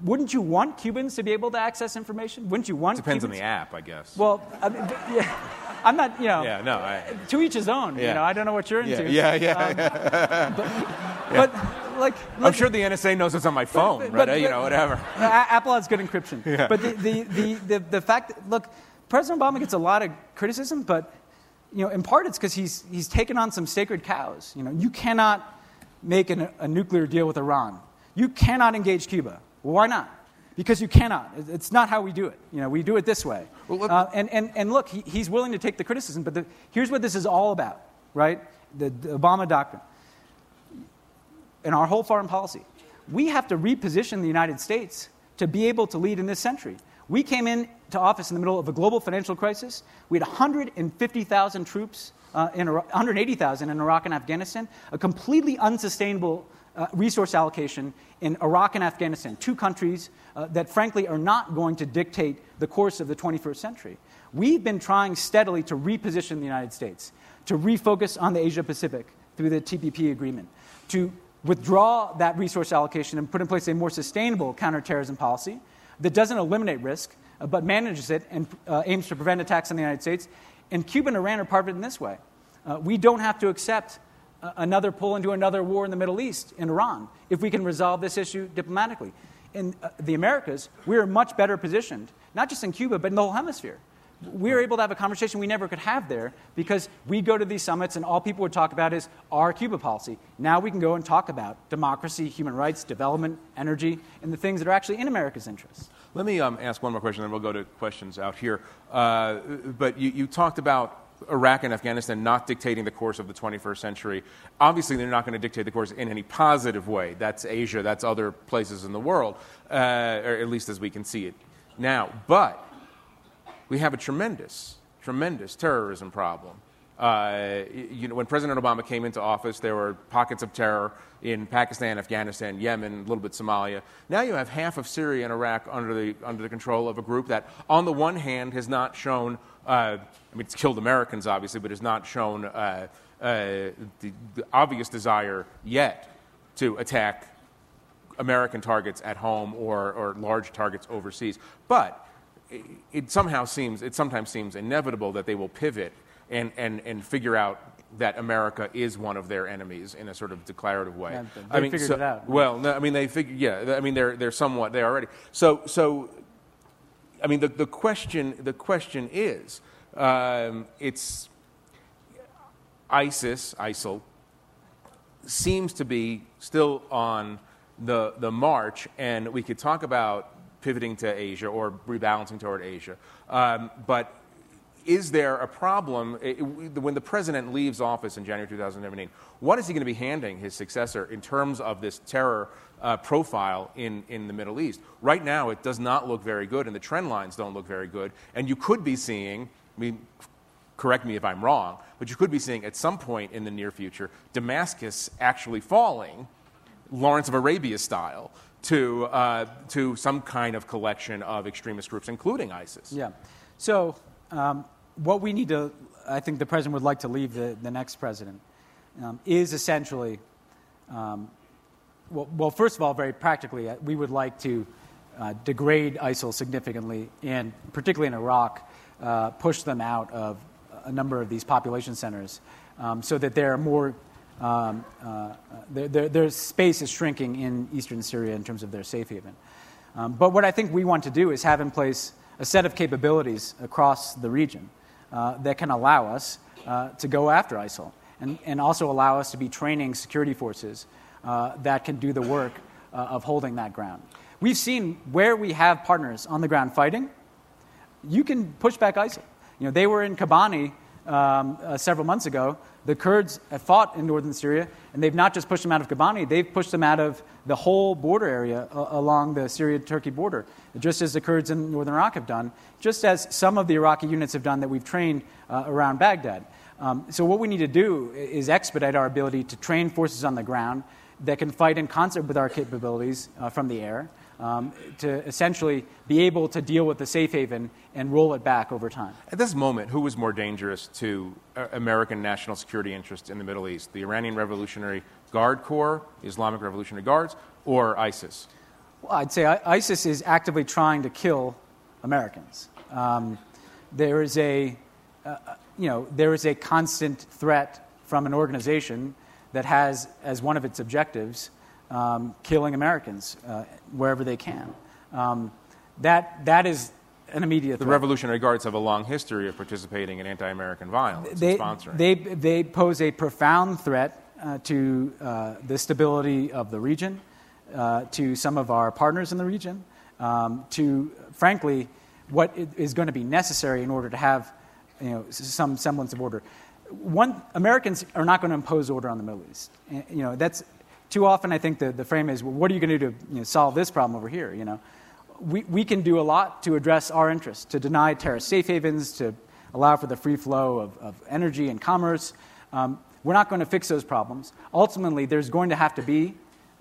Wouldn't you want Cubans to be able to access information? Wouldn't you want? Depends Cubans? on the app, I guess. Well, I mean, yeah. I'm not, you know. Yeah, no. I, to each his own. Yeah. You know, I don't know what you're into. Yeah, yeah, yeah. Um, but, yeah. but, like, I'm sure the NSA knows it's on my phone, but, but, right? you know, whatever. Apple has good encryption. Yeah. But the, the, the, the, the fact, that, look, President Obama gets a lot of criticism, but you know, in part it's because he's, he's taken on some sacred cows. You know, you cannot make an, a nuclear deal with Iran. You cannot engage Cuba. Well, why not? Because you cannot. It's not how we do it. You know, we do it this way. Well, uh, and, and, and look, he, he's willing to take the criticism, but the, here's what this is all about, right? The, the Obama doctrine. and our whole foreign policy, we have to reposition the United States to be able to lead in this century. We came into office in the middle of a global financial crisis. We had 150,000 troops, uh, in 180,000 in Iraq and Afghanistan, a completely unsustainable uh, resource allocation in Iraq and Afghanistan, two countries uh, that frankly are not going to dictate the course of the 21st century. We've been trying steadily to reposition the United States, to refocus on the Asia Pacific through the TPP agreement, to withdraw that resource allocation and put in place a more sustainable counterterrorism policy that doesn't eliminate risk, uh, but manages it and uh, aims to prevent attacks on the United States. And Cuba and Iran are part of it in this way. Uh, we don't have to accept another pull into another war in the Middle East, in Iran, if we can resolve this issue diplomatically. In uh, the Americas, we're much better positioned, not just in Cuba, but in the whole hemisphere. We're able to have a conversation we never could have there because we go to these summits and all people would talk about is our Cuba policy. Now we can go and talk about democracy, human rights, development, energy, and the things that are actually in America's interests. Let me um, ask one more question, then we'll go to questions out here. Uh, but you, you talked about Iraq and Afghanistan not dictating the course of the 21st century. Obviously, they're not going to dictate the course in any positive way. That's Asia, that's other places in the world, uh, or at least as we can see it now. But we have a tremendous, tremendous terrorism problem. Uh, you know, when President Obama came into office, there were pockets of terror in Pakistan, Afghanistan, Yemen, a little bit Somalia. Now you have half of Syria and Iraq under the, under the control of a group that, on the one hand, has not shown uh, I mean, it's killed Americans, obviously, but has not shown uh, uh, the, the, obvious desire yet to attack American targets at home or, or large targets overseas. But it, it, somehow seems, it sometimes seems inevitable that they will pivot and, and, and figure out that America is one of their enemies in a sort of declarative way. Yeah, they I mean, figured so, it out. Well, no, I mean, they figure, yeah, I mean, they're, they're somewhat there already. So, so I mean, the, the, question, the question is um, it's ISIS, ISIL, seems to be still on the, the march, and we could talk about pivoting to Asia or rebalancing toward Asia. Um, but is there a problem it, when the president leaves office in January 2017? What is he going to be handing his successor in terms of this terror uh, profile in, in the Middle East? Right now, it does not look very good, and the trend lines don't look very good. And you could be seeing, I mean, correct me if I'm wrong, but you could be seeing at some point in the near future Damascus actually falling, Lawrence of Arabia style, to, uh, to some kind of collection of extremist groups, including ISIS. Yeah. So, um, what we need to, I think the president would like to leave the, the next president, um, is essentially, um, well, well, first of all, very practically, uh, we would like to uh, degrade ISIL significantly, and particularly in Iraq, uh, push them out of a number of these population centers um, so that they're more um, uh, their, their, space is shrinking in eastern Syria in terms of their safe haven. Um, but what I think we want to do is have in place a set of capabilities across the region that can allow us uh, to go after ISIL and, and also allow us to be training security forces uh, that can do the work uh, of holding that ground. We've seen where we have partners on the ground fighting, you can push back ISIL. You know, they were in Kobani um, uh, several months ago. The Kurds have fought in northern Syria, and they've not just pushed them out of Kobani, they've pushed them out of the whole border area uh, along the Syria Turkey border, just as the Kurds in northern Iraq have done, just as some of the Iraqi units have done that we've trained uh, around Baghdad. Um, so, what we need to do is expedite our ability to train forces on the ground that can fight in concert with our capabilities uh, from the air um, to essentially be able to deal with the safe haven and roll it back over time. At this moment, who was more dangerous to uh, American national security interests in the Middle East? The Iranian Revolutionary Guard Corps, the Islamic Revolutionary Guards, or ISIS? Well, I'd say ISIS is actively trying to kill Americans. Um, there is a, uh, uh, you know, there is a constant threat from an organization that has as one of its objectives um, killing Americans uh, wherever they can. Um, that, that is an immediate threat. The threat. Revolutionary Guards have a long history of participating in anti American violence they, and sponsoring. They, they pose a profound threat uh, to uh, the stability of the region, uh, to some of our partners in the region, um, to, frankly, what is going to be necessary in order to have you know, some semblance of order. One, Americans are not going to impose order on the Middle East. You know, that's too often, I think the, the frame is, well, what are you going to do to you know, solve this problem over here? You know, we, we can do a lot to address our interests, to deny terrorist safe havens, to allow for the free flow of, of energy and commerce. Um, we're not going to fix those problems. Ultimately, there's going to have to be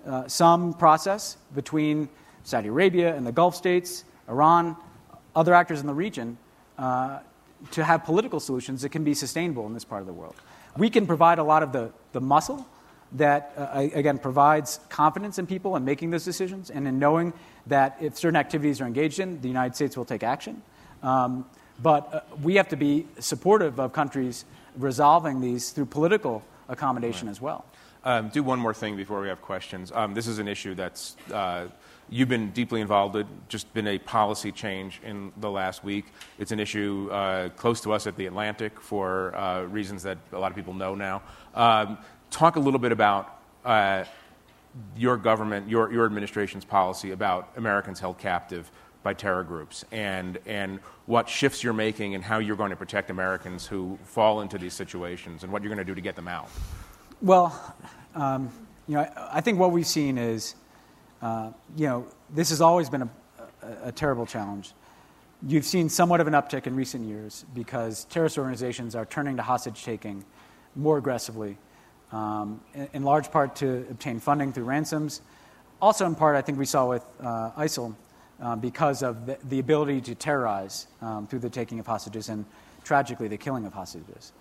uh, some process between Saudi Arabia and the Gulf states, Iran, other actors in the region, uh, to have political solutions that can be sustainable in this part of the world. We can provide a lot of the, the muscle that, uh, again, provides confidence in people in making those decisions and in knowing that if certain activities are engaged in, the United States will take action. Um, but uh, we have to be supportive of countries resolving these through political accommodation right. as well. Um, do one more thing before we have questions. Um, this is an issue that's uh, you've been deeply involved in, just been a policy change in the last week. It's an issue uh, close to us at the Atlantic for uh, reasons that a lot of people know now. Um, talk a little bit about uh, your government, your, your administration's policy about Americans held captive by terror groups and, and what shifts you're making and how you're going to protect Americans who fall into these situations and what you're going to do to get them out. Well, um, you know, I, I, think what we've seen is, uh, you know, this has always been a, a, a, terrible challenge. You've seen somewhat of an uptick in recent years because terrorist organizations are turning to hostage taking more aggressively, um, in, large part to obtain funding through ransoms. Also, in part, I think we saw with uh, ISIL uh, because of the, the, ability to terrorize um, through the taking of hostages and, tragically, the killing of hostages.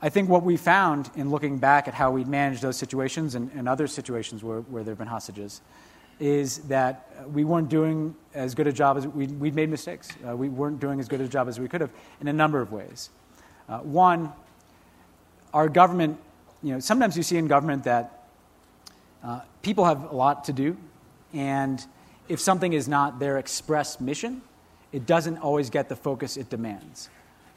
I think what we found in looking back at how we managed those situations and, and other situations where, where there have been hostages is that we weren't doing as good a job as we, we'd made mistakes. Uh, we weren't doing as good a job as we could have in a number of ways. Uh, one, our government, you know, sometimes you see in government that uh, people have a lot to do, and if something is not their express mission, it doesn't always get the focus it demands.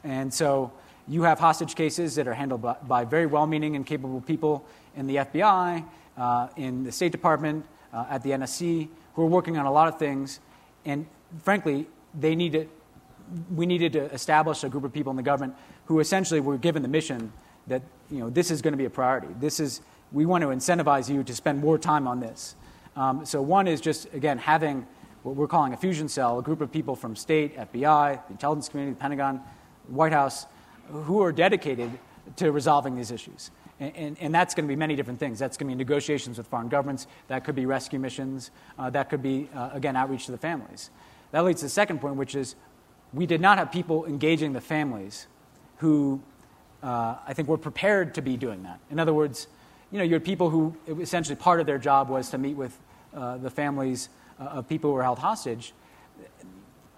And so you have hostage cases that are handled by, by very well meaning and capable people in the FBI, uh, in the State Department, uh, at the NSC, who are working on a lot of things. And frankly, they needed, we needed to establish a group of people in the government who essentially were given the mission that you know, this is going to be a priority. This is, we want to incentivize you to spend more time on this. Um, so, one is just, again, having what we're calling a fusion cell, a group of people from state, FBI, the intelligence community, the Pentagon, White House, who are dedicated to resolving these issues. And, and, and that's going to be many different things. That's going to be negotiations with foreign governments. That could be rescue missions. Uh, that could be, uh, again, outreach to the families. That leads to the second point, which is we did not have people engaging the families who uh, I think we're prepared to be doing that. In other words, you know, you had people who essentially part of their job was to meet with uh, the families uh, of people who were held hostage,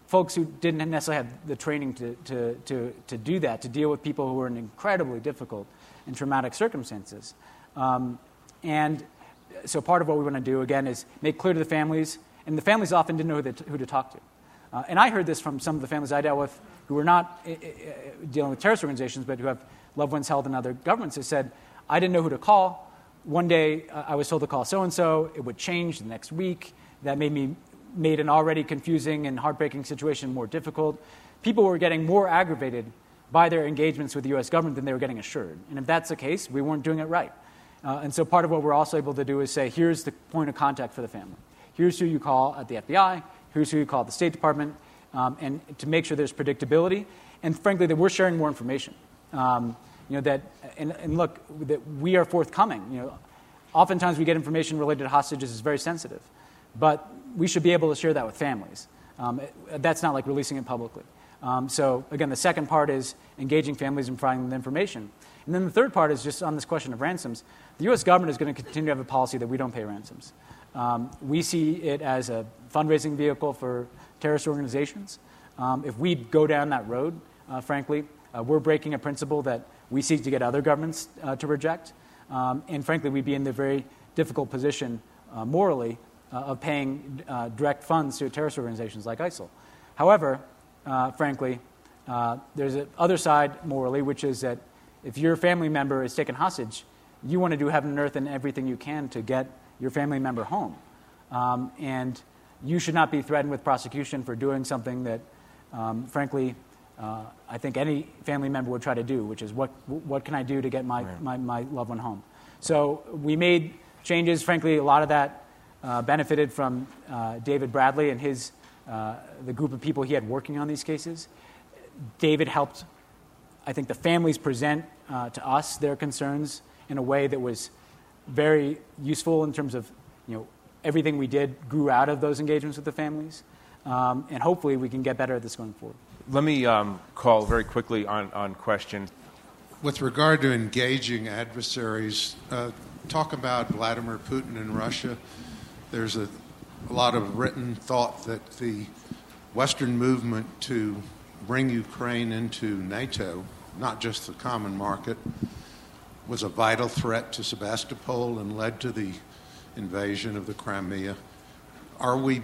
folks who didn't necessarily have the training to, to, to, to do that, to deal with people who were in incredibly difficult and traumatic circumstances. Um, and so part of what we want to do, again, is make clear to the families, and the families often didn't know who, to, who to talk to. Uh, and I heard this from some of the families I dealt with who are not uh, uh, dealing with terrorist organizations, but who have loved ones held in other governments, who said, I didn't know who to call one day uh, I was told to call so and so, it would change the next week. That made me made an already confusing and heartbreaking situation more difficult. People were getting more aggravated by their engagements with the US government than they were getting assured. And if that's the case, we weren't doing it right. Uh, and so part of what we're also able to do is say, here's the point of contact for the family. Here's who you call at the FBI, here's who you call at the State Department, um, and to make sure there's predictability. And frankly, that we're sharing more information. Um, you know, that, and, and look, that we are forthcoming. You know, oftentimes we get information related to hostages is very sensitive, but we should be able to share that with families. Um, that's not like releasing it publicly. Um, so again, the second part is engaging families and providing them information. And then the third part is just on this question of ransoms. The U.S. government is going to continue to have a policy that we don't pay ransoms. Um, we see it as a fundraising vehicle for terrorist organizations. Um, if we go down that road, uh, frankly, uh, we're breaking a principle that we seek to get other governments uh, to reject. Um, and frankly, we'd be in the very difficult position uh, morally uh, of paying uh, direct funds to terrorist organizations like ISIL. However, frankly, there's an other side morally, which is that if your family member is taken hostage, you want to do heaven and earth and everything you can to get your family member home. Um, and you should not be threatened with prosecution for doing something that, um, frankly, uh, I think any family member would try to do, which is what, what can I do to get my, right. my, my, loved one home? So we made changes. Frankly, a lot of that uh, benefited from uh, David Bradley and his, uh, the group of people he had working on these cases. David helped, I think, the families present uh, to us their concerns in a way that was very useful in terms of, you know, everything we did grew out of those engagements with the families. Um, and hopefully we can get better at this going forward. Let me um, call very quickly on, on question. With regard to engaging adversaries, uh, talk about Vladimir Putin and Russia. There's a, a lot of written thought that the Western movement to bring Ukraine into NATO, not just the common market, was a vital threat to Sebastopol and led to the invasion of the Crimea. Are we,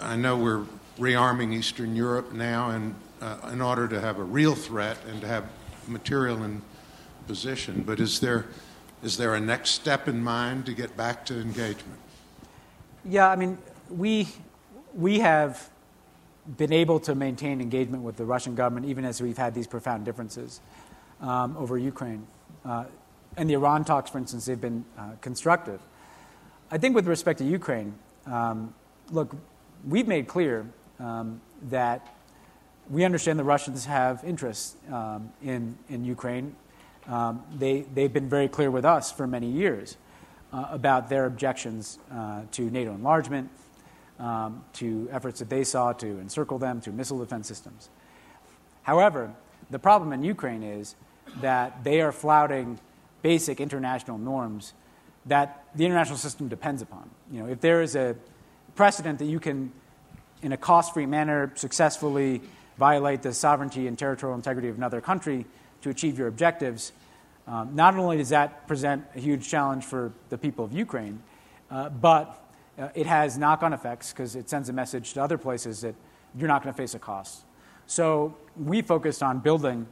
I know we're rearming Eastern Europe now, and uh, in order to have a real threat and to have material in position. But is there is there a next step in mind to get back to engagement? Yeah, I mean, we we have been able to maintain engagement with the Russian government, even as we've had these profound differences um, over Ukraine. Uh, and the Iran talks, for instance, they've been uh, constructive. I think with respect to Ukraine, um, look, we've made clear um, that we understand the Russians have interests um, in, in Ukraine. Um, they, they've been very clear with us for many years uh, about their objections uh, to NATO enlargement, um, to efforts that they saw to encircle them, to missile defense systems. However, the problem in Ukraine is that they are flouting basic international norms that the international system depends upon. You know, if there is a precedent that you can, in a cost-free manner, successfully violate the sovereignty and territorial integrity of another country to achieve your objectives, um, not only does that present a huge challenge for the people of Ukraine, uh, but uh, it has knock on effects because it sends a message to other places that you're not going to face a cost. So we focused on building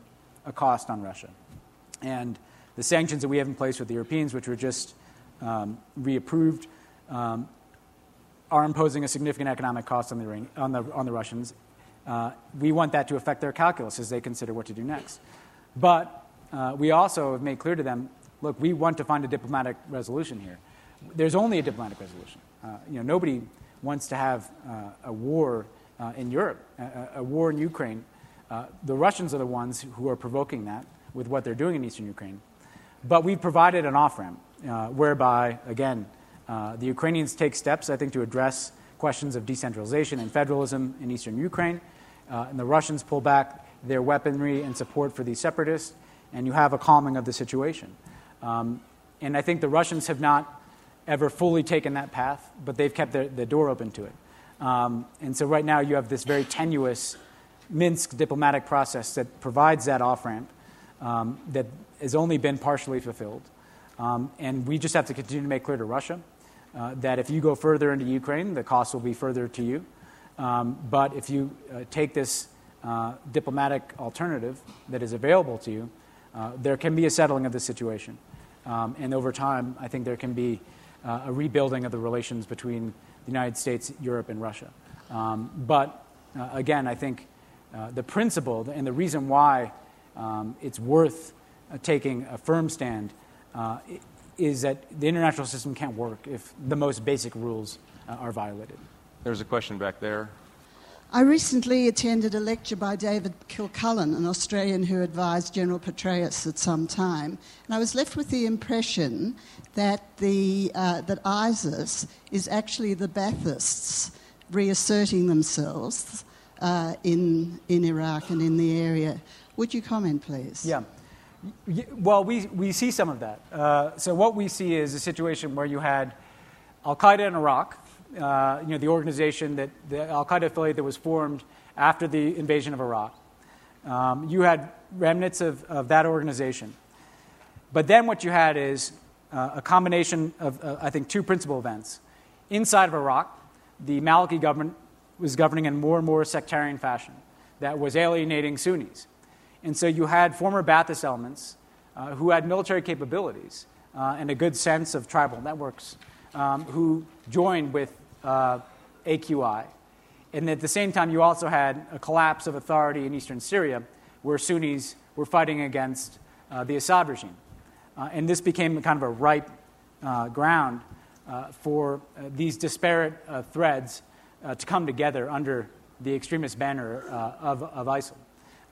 a cost on Russia. And the sanctions that we have in place with the Europeans, which were just um, reapproved, um, are imposing a significant economic cost on the, on the, on the Russians. Uh, we want that to affect their calculus as they consider what to do next. But uh, we also have made clear to them look, we want to find a diplomatic resolution here. There's only a diplomatic resolution. Uh, you know, nobody wants to have uh, a war uh, in Europe, a, a, war in Ukraine. Uh, the Russians are the ones who are provoking that with what they're doing in eastern Ukraine. But we've provided an off ramp whereby, again, the Ukrainians take steps, I think, to address questions of decentralization and federalism in eastern Ukraine. and the Russians pull back their weaponry and support for these separatists and you have a calming of the situation. Um, and I think the Russians have not ever fully taken that path, but they've kept the, the door open to it. Um, and so right now you have this very tenuous Minsk diplomatic process that provides that off ramp um, that has only been partially fulfilled. Um, and we just have to continue to make clear to Russia uh, that if you go further into Ukraine, the cost will be further to you. Um, but if you uh, take this uh, diplomatic alternative that is available to you, uh, there can be a settling of the situation. Um, and over time, I think there can be uh, a rebuilding of the relations between the United States, Europe, and Russia. Um, but uh, again, I think the principle and the reason why um, it's worth taking a firm stand is that the international system can't work if the most basic rules are violated. There's a question back there. I recently attended a lecture by David Kilcullen, an Australian who advised General Petraeus at some time, and I was left with the impression that, the, uh, that ISIS is actually the Baathists reasserting themselves uh, in, in Iraq and in the area. Would you comment, please? Yeah. Well, we, we see some of that. Uh, so, what we see is a situation where you had Al Qaeda in Iraq, uh, you know, the organization that the Al Qaeda affiliate that was formed after the invasion of Iraq. Um, you had remnants of, of that organization. But then what you had is uh, a combination of, uh, I think, two principal events. Inside of Iraq, the Maliki government was governing in more and more sectarian fashion that was alienating Sunnis. And so you had former Baathist elements uh, who had military capabilities uh, and a good sense of tribal networks um, who joined with uh, AQI. And at the same time, you also had a collapse of authority in eastern Syria, where Sunnis were fighting against uh, the Assad regime. Uh, and this became kind of a ripe uh, ground for these disparate threads to come together under the extremist banner of, of ISIL.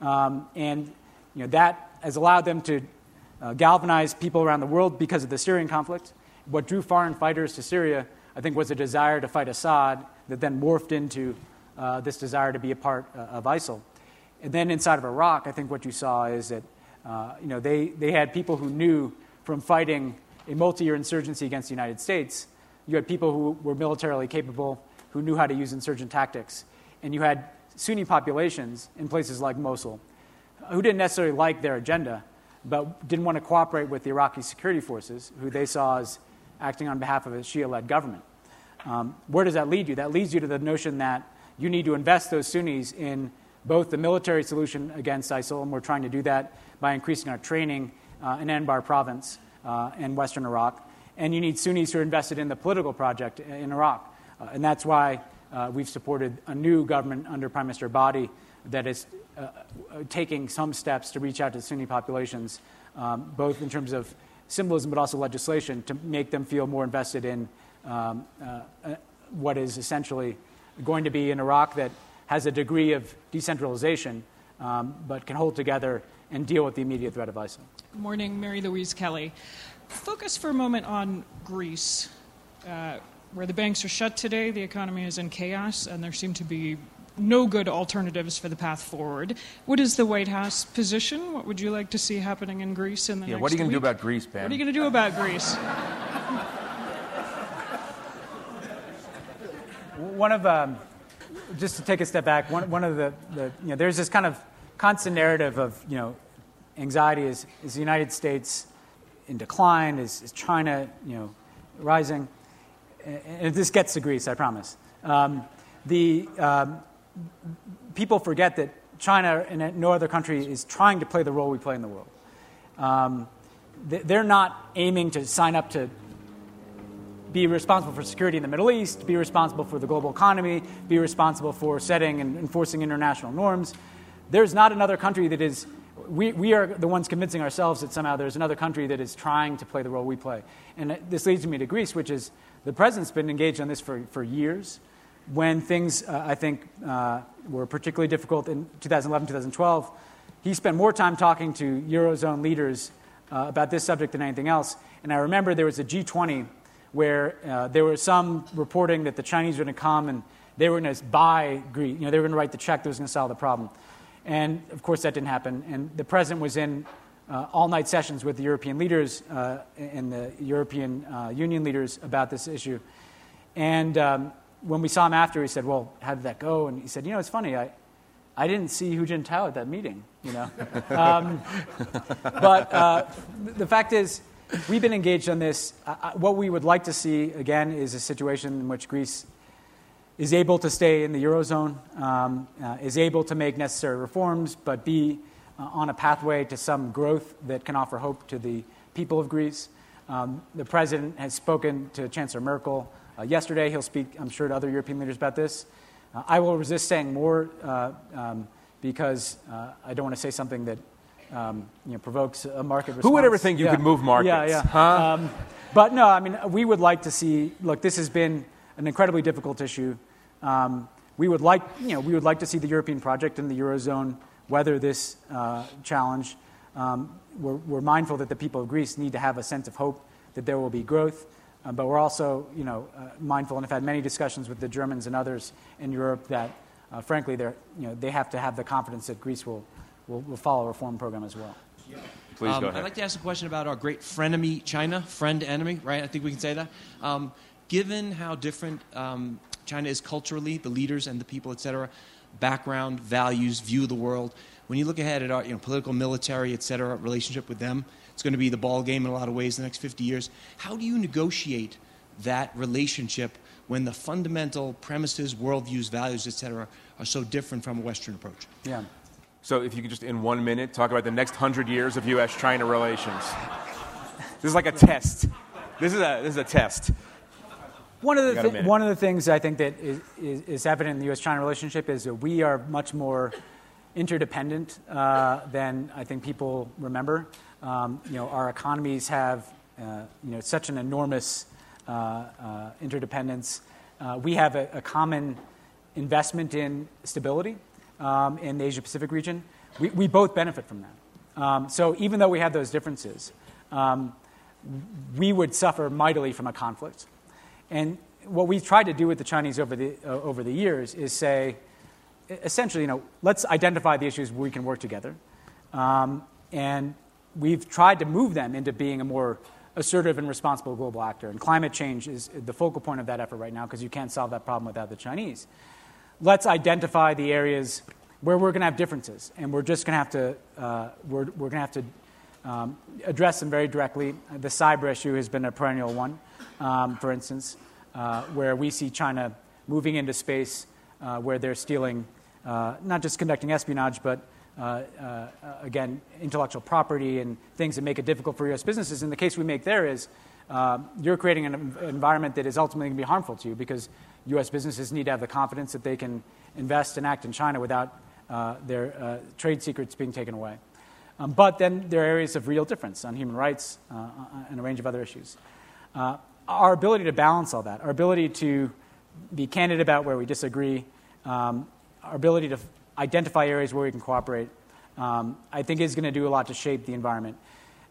Um, and you know, that has allowed them to galvanize people around the world because of the Syrian conflict. What drew foreign fighters to Syria I think, was a desire to fight Assad that then morphed into uh, this desire to be a part uh, of ISIL. And then inside of Iraq, I think what you saw is that uh, you know, they, they had people who knew from fighting a multi year insurgency against the United States, you had people who were militarily capable, who knew how to use insurgent tactics. And you had Sunni populations in places like Mosul who didn't necessarily like their agenda, but didn't want to cooperate with the Iraqi security forces, who they saw as acting on behalf of a Shia led government. Um, where does that lead you? That leads you to the notion that you need to invest those Sunnis in both the military solution against ISIL, and we're trying to do that by increasing our training uh, in Anbar province uh, in western Iraq. And you need Sunnis who are invested in the political project in Iraq. Uh, and that's why uh, we've supported a new government under Prime Minister Abadi that is uh, uh, taking some steps to reach out to Sunni populations, um, both in terms of symbolism but also legislation, to make them feel more invested in um, uh, uh, what is essentially going to be an Iraq that has a degree of decentralization um, but can hold together and deal with the immediate threat of ISIL. Good morning, Mary Louise Kelly. Focus for a moment on Greece. Uh, where the banks are shut today, the economy is in chaos, and there seem to be no good alternatives for the path forward. What is the White House position? What would you like to see happening in Greece in the yeah, next what are you going to do about Greece, Ben? What are you going to do about Greece? One of, um, just to take a step back, one, one of the, the, you know, there's this kind of constant narrative of, you know, anxiety is, is the United States in decline, is, is China, you know, rising and this gets to Greece, I promise. Um, the, um, people forget that China and no other country is trying to play the role we play in the world. Um, they're not aiming to sign up to be responsible for security in the Middle East, be responsible for the global economy, be responsible for setting and enforcing international norms. There's not another country that is, we, we are the ones convincing ourselves that somehow there's another country that is trying to play the role we play. And this leads me to Greece, which is the president's been engaged on this for, for years. When things, uh, I think, uh, were particularly difficult in 2011, 2012, he spent more time talking to Eurozone leaders uh, about this subject than anything else. And I remember there was a G20 where uh, there was some reporting that the Chinese were going to come and they were going to buy Greece. You know, they were going to write the check that was going to solve the problem. And of course, that didn't happen. And the president was in uh, all night sessions with the European leaders uh, and the European uh, Union leaders about this issue. And um, when we saw him after, he said, Well, how did that go? And he said, You know, it's funny. I, I didn't see Hu Jintao at that meeting, you know. um, but uh, the fact is, we've been engaged on this. what we would like to see, again, is a situation in which Greece is able to stay in the Eurozone, um, uh, is able to make necessary reforms, but be on a pathway to some growth that can offer hope to the people of Greece. Um, the president has spoken to Chancellor Merkel uh, yesterday. He'll speak, I'm sure, to other European leaders about this. Uh, I will resist saying more uh, um, because uh, I don't want to say something that um, you know, provokes a market response. Who would ever think you yeah. could move markets? Yeah, yeah. Huh? Um, but no, I mean, we would like to see. Look, this has been an incredibly difficult issue. Um, we would like, you know, we would like to see the European project in the eurozone weather this uh, challenge. Um, we're, we're, mindful that the people of Greece need to have a sense of hope that there will be growth, uh, but we're also, you know, uh, mindful and have had many discussions with the Germans and others in Europe that, uh, frankly, they're, you know, they have to have the confidence that Greece will, will, will follow a reform program as well. Please um, go ahead. I'd like to ask a question about our great frenemy, China, friend enemy, right? I think we can say that. Um, given how different um, China is culturally, the leaders and the people, et cetera, background, values, view of the world. When you look ahead at our you know, political, military, et cetera, relationship with them, it's going to be the ball game in a lot of ways in the next 50 years. How do you negotiate that relationship when the fundamental premises, worldviews, values, et cetera, are so different from a Western approach? Yeah. So, if you could just, in one minute, talk about the next hundred years of U.S. China relations. This is like a test. This is a, this is a test. One of, the th- one of the things I think that is, is, is evident in the U.S. China relationship is that we are much more interdependent uh, than I think people remember. Um, you know, our economies have uh, you know, such an enormous uh, uh interdependence. Uh, we have a, a, common investment in stability um, in the Asia Pacific region. We, we both benefit from that. Um, so even though we have those differences, um, we would suffer mightily from a conflict. And what we've tried to do with the Chinese over the, uh, over the years is say, essentially, you know, let's identify the issues where we can work together. Um, and we've tried to move them into being a more assertive and responsible global actor. And climate change is the focal point of that effort right now because you can't solve that problem without the Chinese. Let's identify the areas where we're going to have differences, and we're just going to have to uh, we're, we're going to have to um, address them very directly. The cyber issue has been a perennial one um, for instance, uh, where we see China moving into space uh, where they're stealing, uh, not just conducting espionage, but uh, again, intellectual property and things that make it difficult for U.S. businesses. And the case we make there is uh, you're creating an environment that is ultimately going to be harmful to you because U.S. businesses need to have the confidence that they can invest and act in China without uh, their uh, trade secrets being taken away. Um, but then there are areas of real difference on human rights uh, uh, and a range of other issues. Uh, our ability to balance all that, our ability to be candid about where we disagree, um, our ability to identify areas where we can cooperate, um, I think is going to do a lot to shape the environment.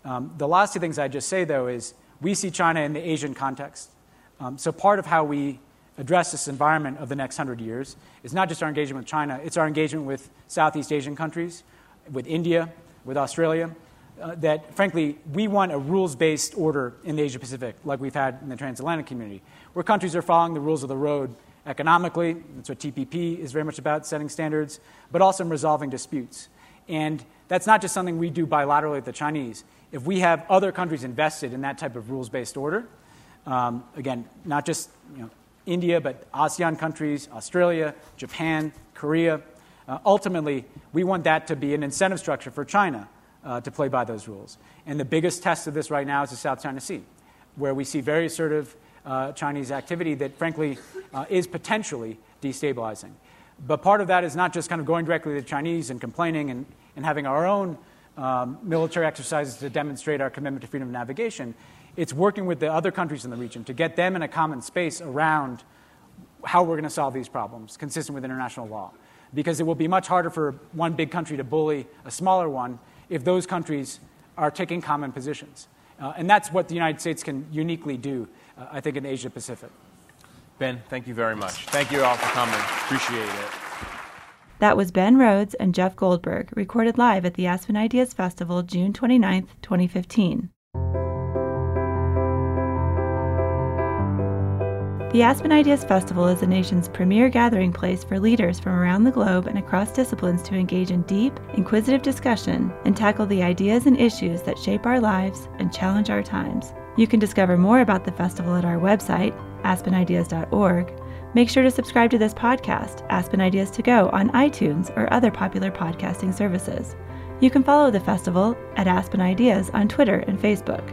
Um, the last two things I'd just say, though, is we see China in the Asian context. Um, so part of how we address this environment of the next hundred years is not just our engagement with China, it's our engagement with Southeast Asian countries, with India, with Australia. Uh, that frankly, we want a rules based order in the Asia Pacific, like we've had in the transatlantic community, where countries are following the rules of the road economically. That's what TPP is very much about, setting standards, but also in resolving disputes. And that's not just something we do bilaterally with the Chinese. If we have other countries invested in that type of rules based order, um, again, not just you know, India, but ASEAN countries, Australia, Japan, Korea, uh, ultimately, we want that to be an incentive structure for China uh, to play by those rules. And the biggest test of this right now is the South China Sea, where we see very assertive uh, Chinese activity that, frankly, uh, is potentially destabilizing. But part of that is not just kind of going directly to the Chinese and complaining and, and having our own um, military exercises to demonstrate our commitment to freedom of navigation. It's working with the other countries in the region to get them in a common space around how we're going to solve these problems consistent with international law because it will be much harder for one big country to bully a smaller one if those countries are taking common positions. Uh, and that's what the United States can uniquely do, uh, I think, in Asia Pacific. Ben, thank you very much. Thank you all for coming. Appreciate it. That was Ben Rhodes and Jeff Goldberg, recorded live at the Aspen Ideas Festival June 29, 2015. The Aspen Ideas Festival is the nation's premier gathering place for leaders from around the globe and across disciplines to engage in deep, inquisitive discussion and tackle the ideas and issues that shape our lives and challenge our times. You can discover more about the festival at our website, aspenideas.org. Make sure to subscribe to this podcast, Aspen Ideas to Go, on iTunes or other popular podcasting services. You can follow the festival at Aspen Ideas on Twitter and Facebook.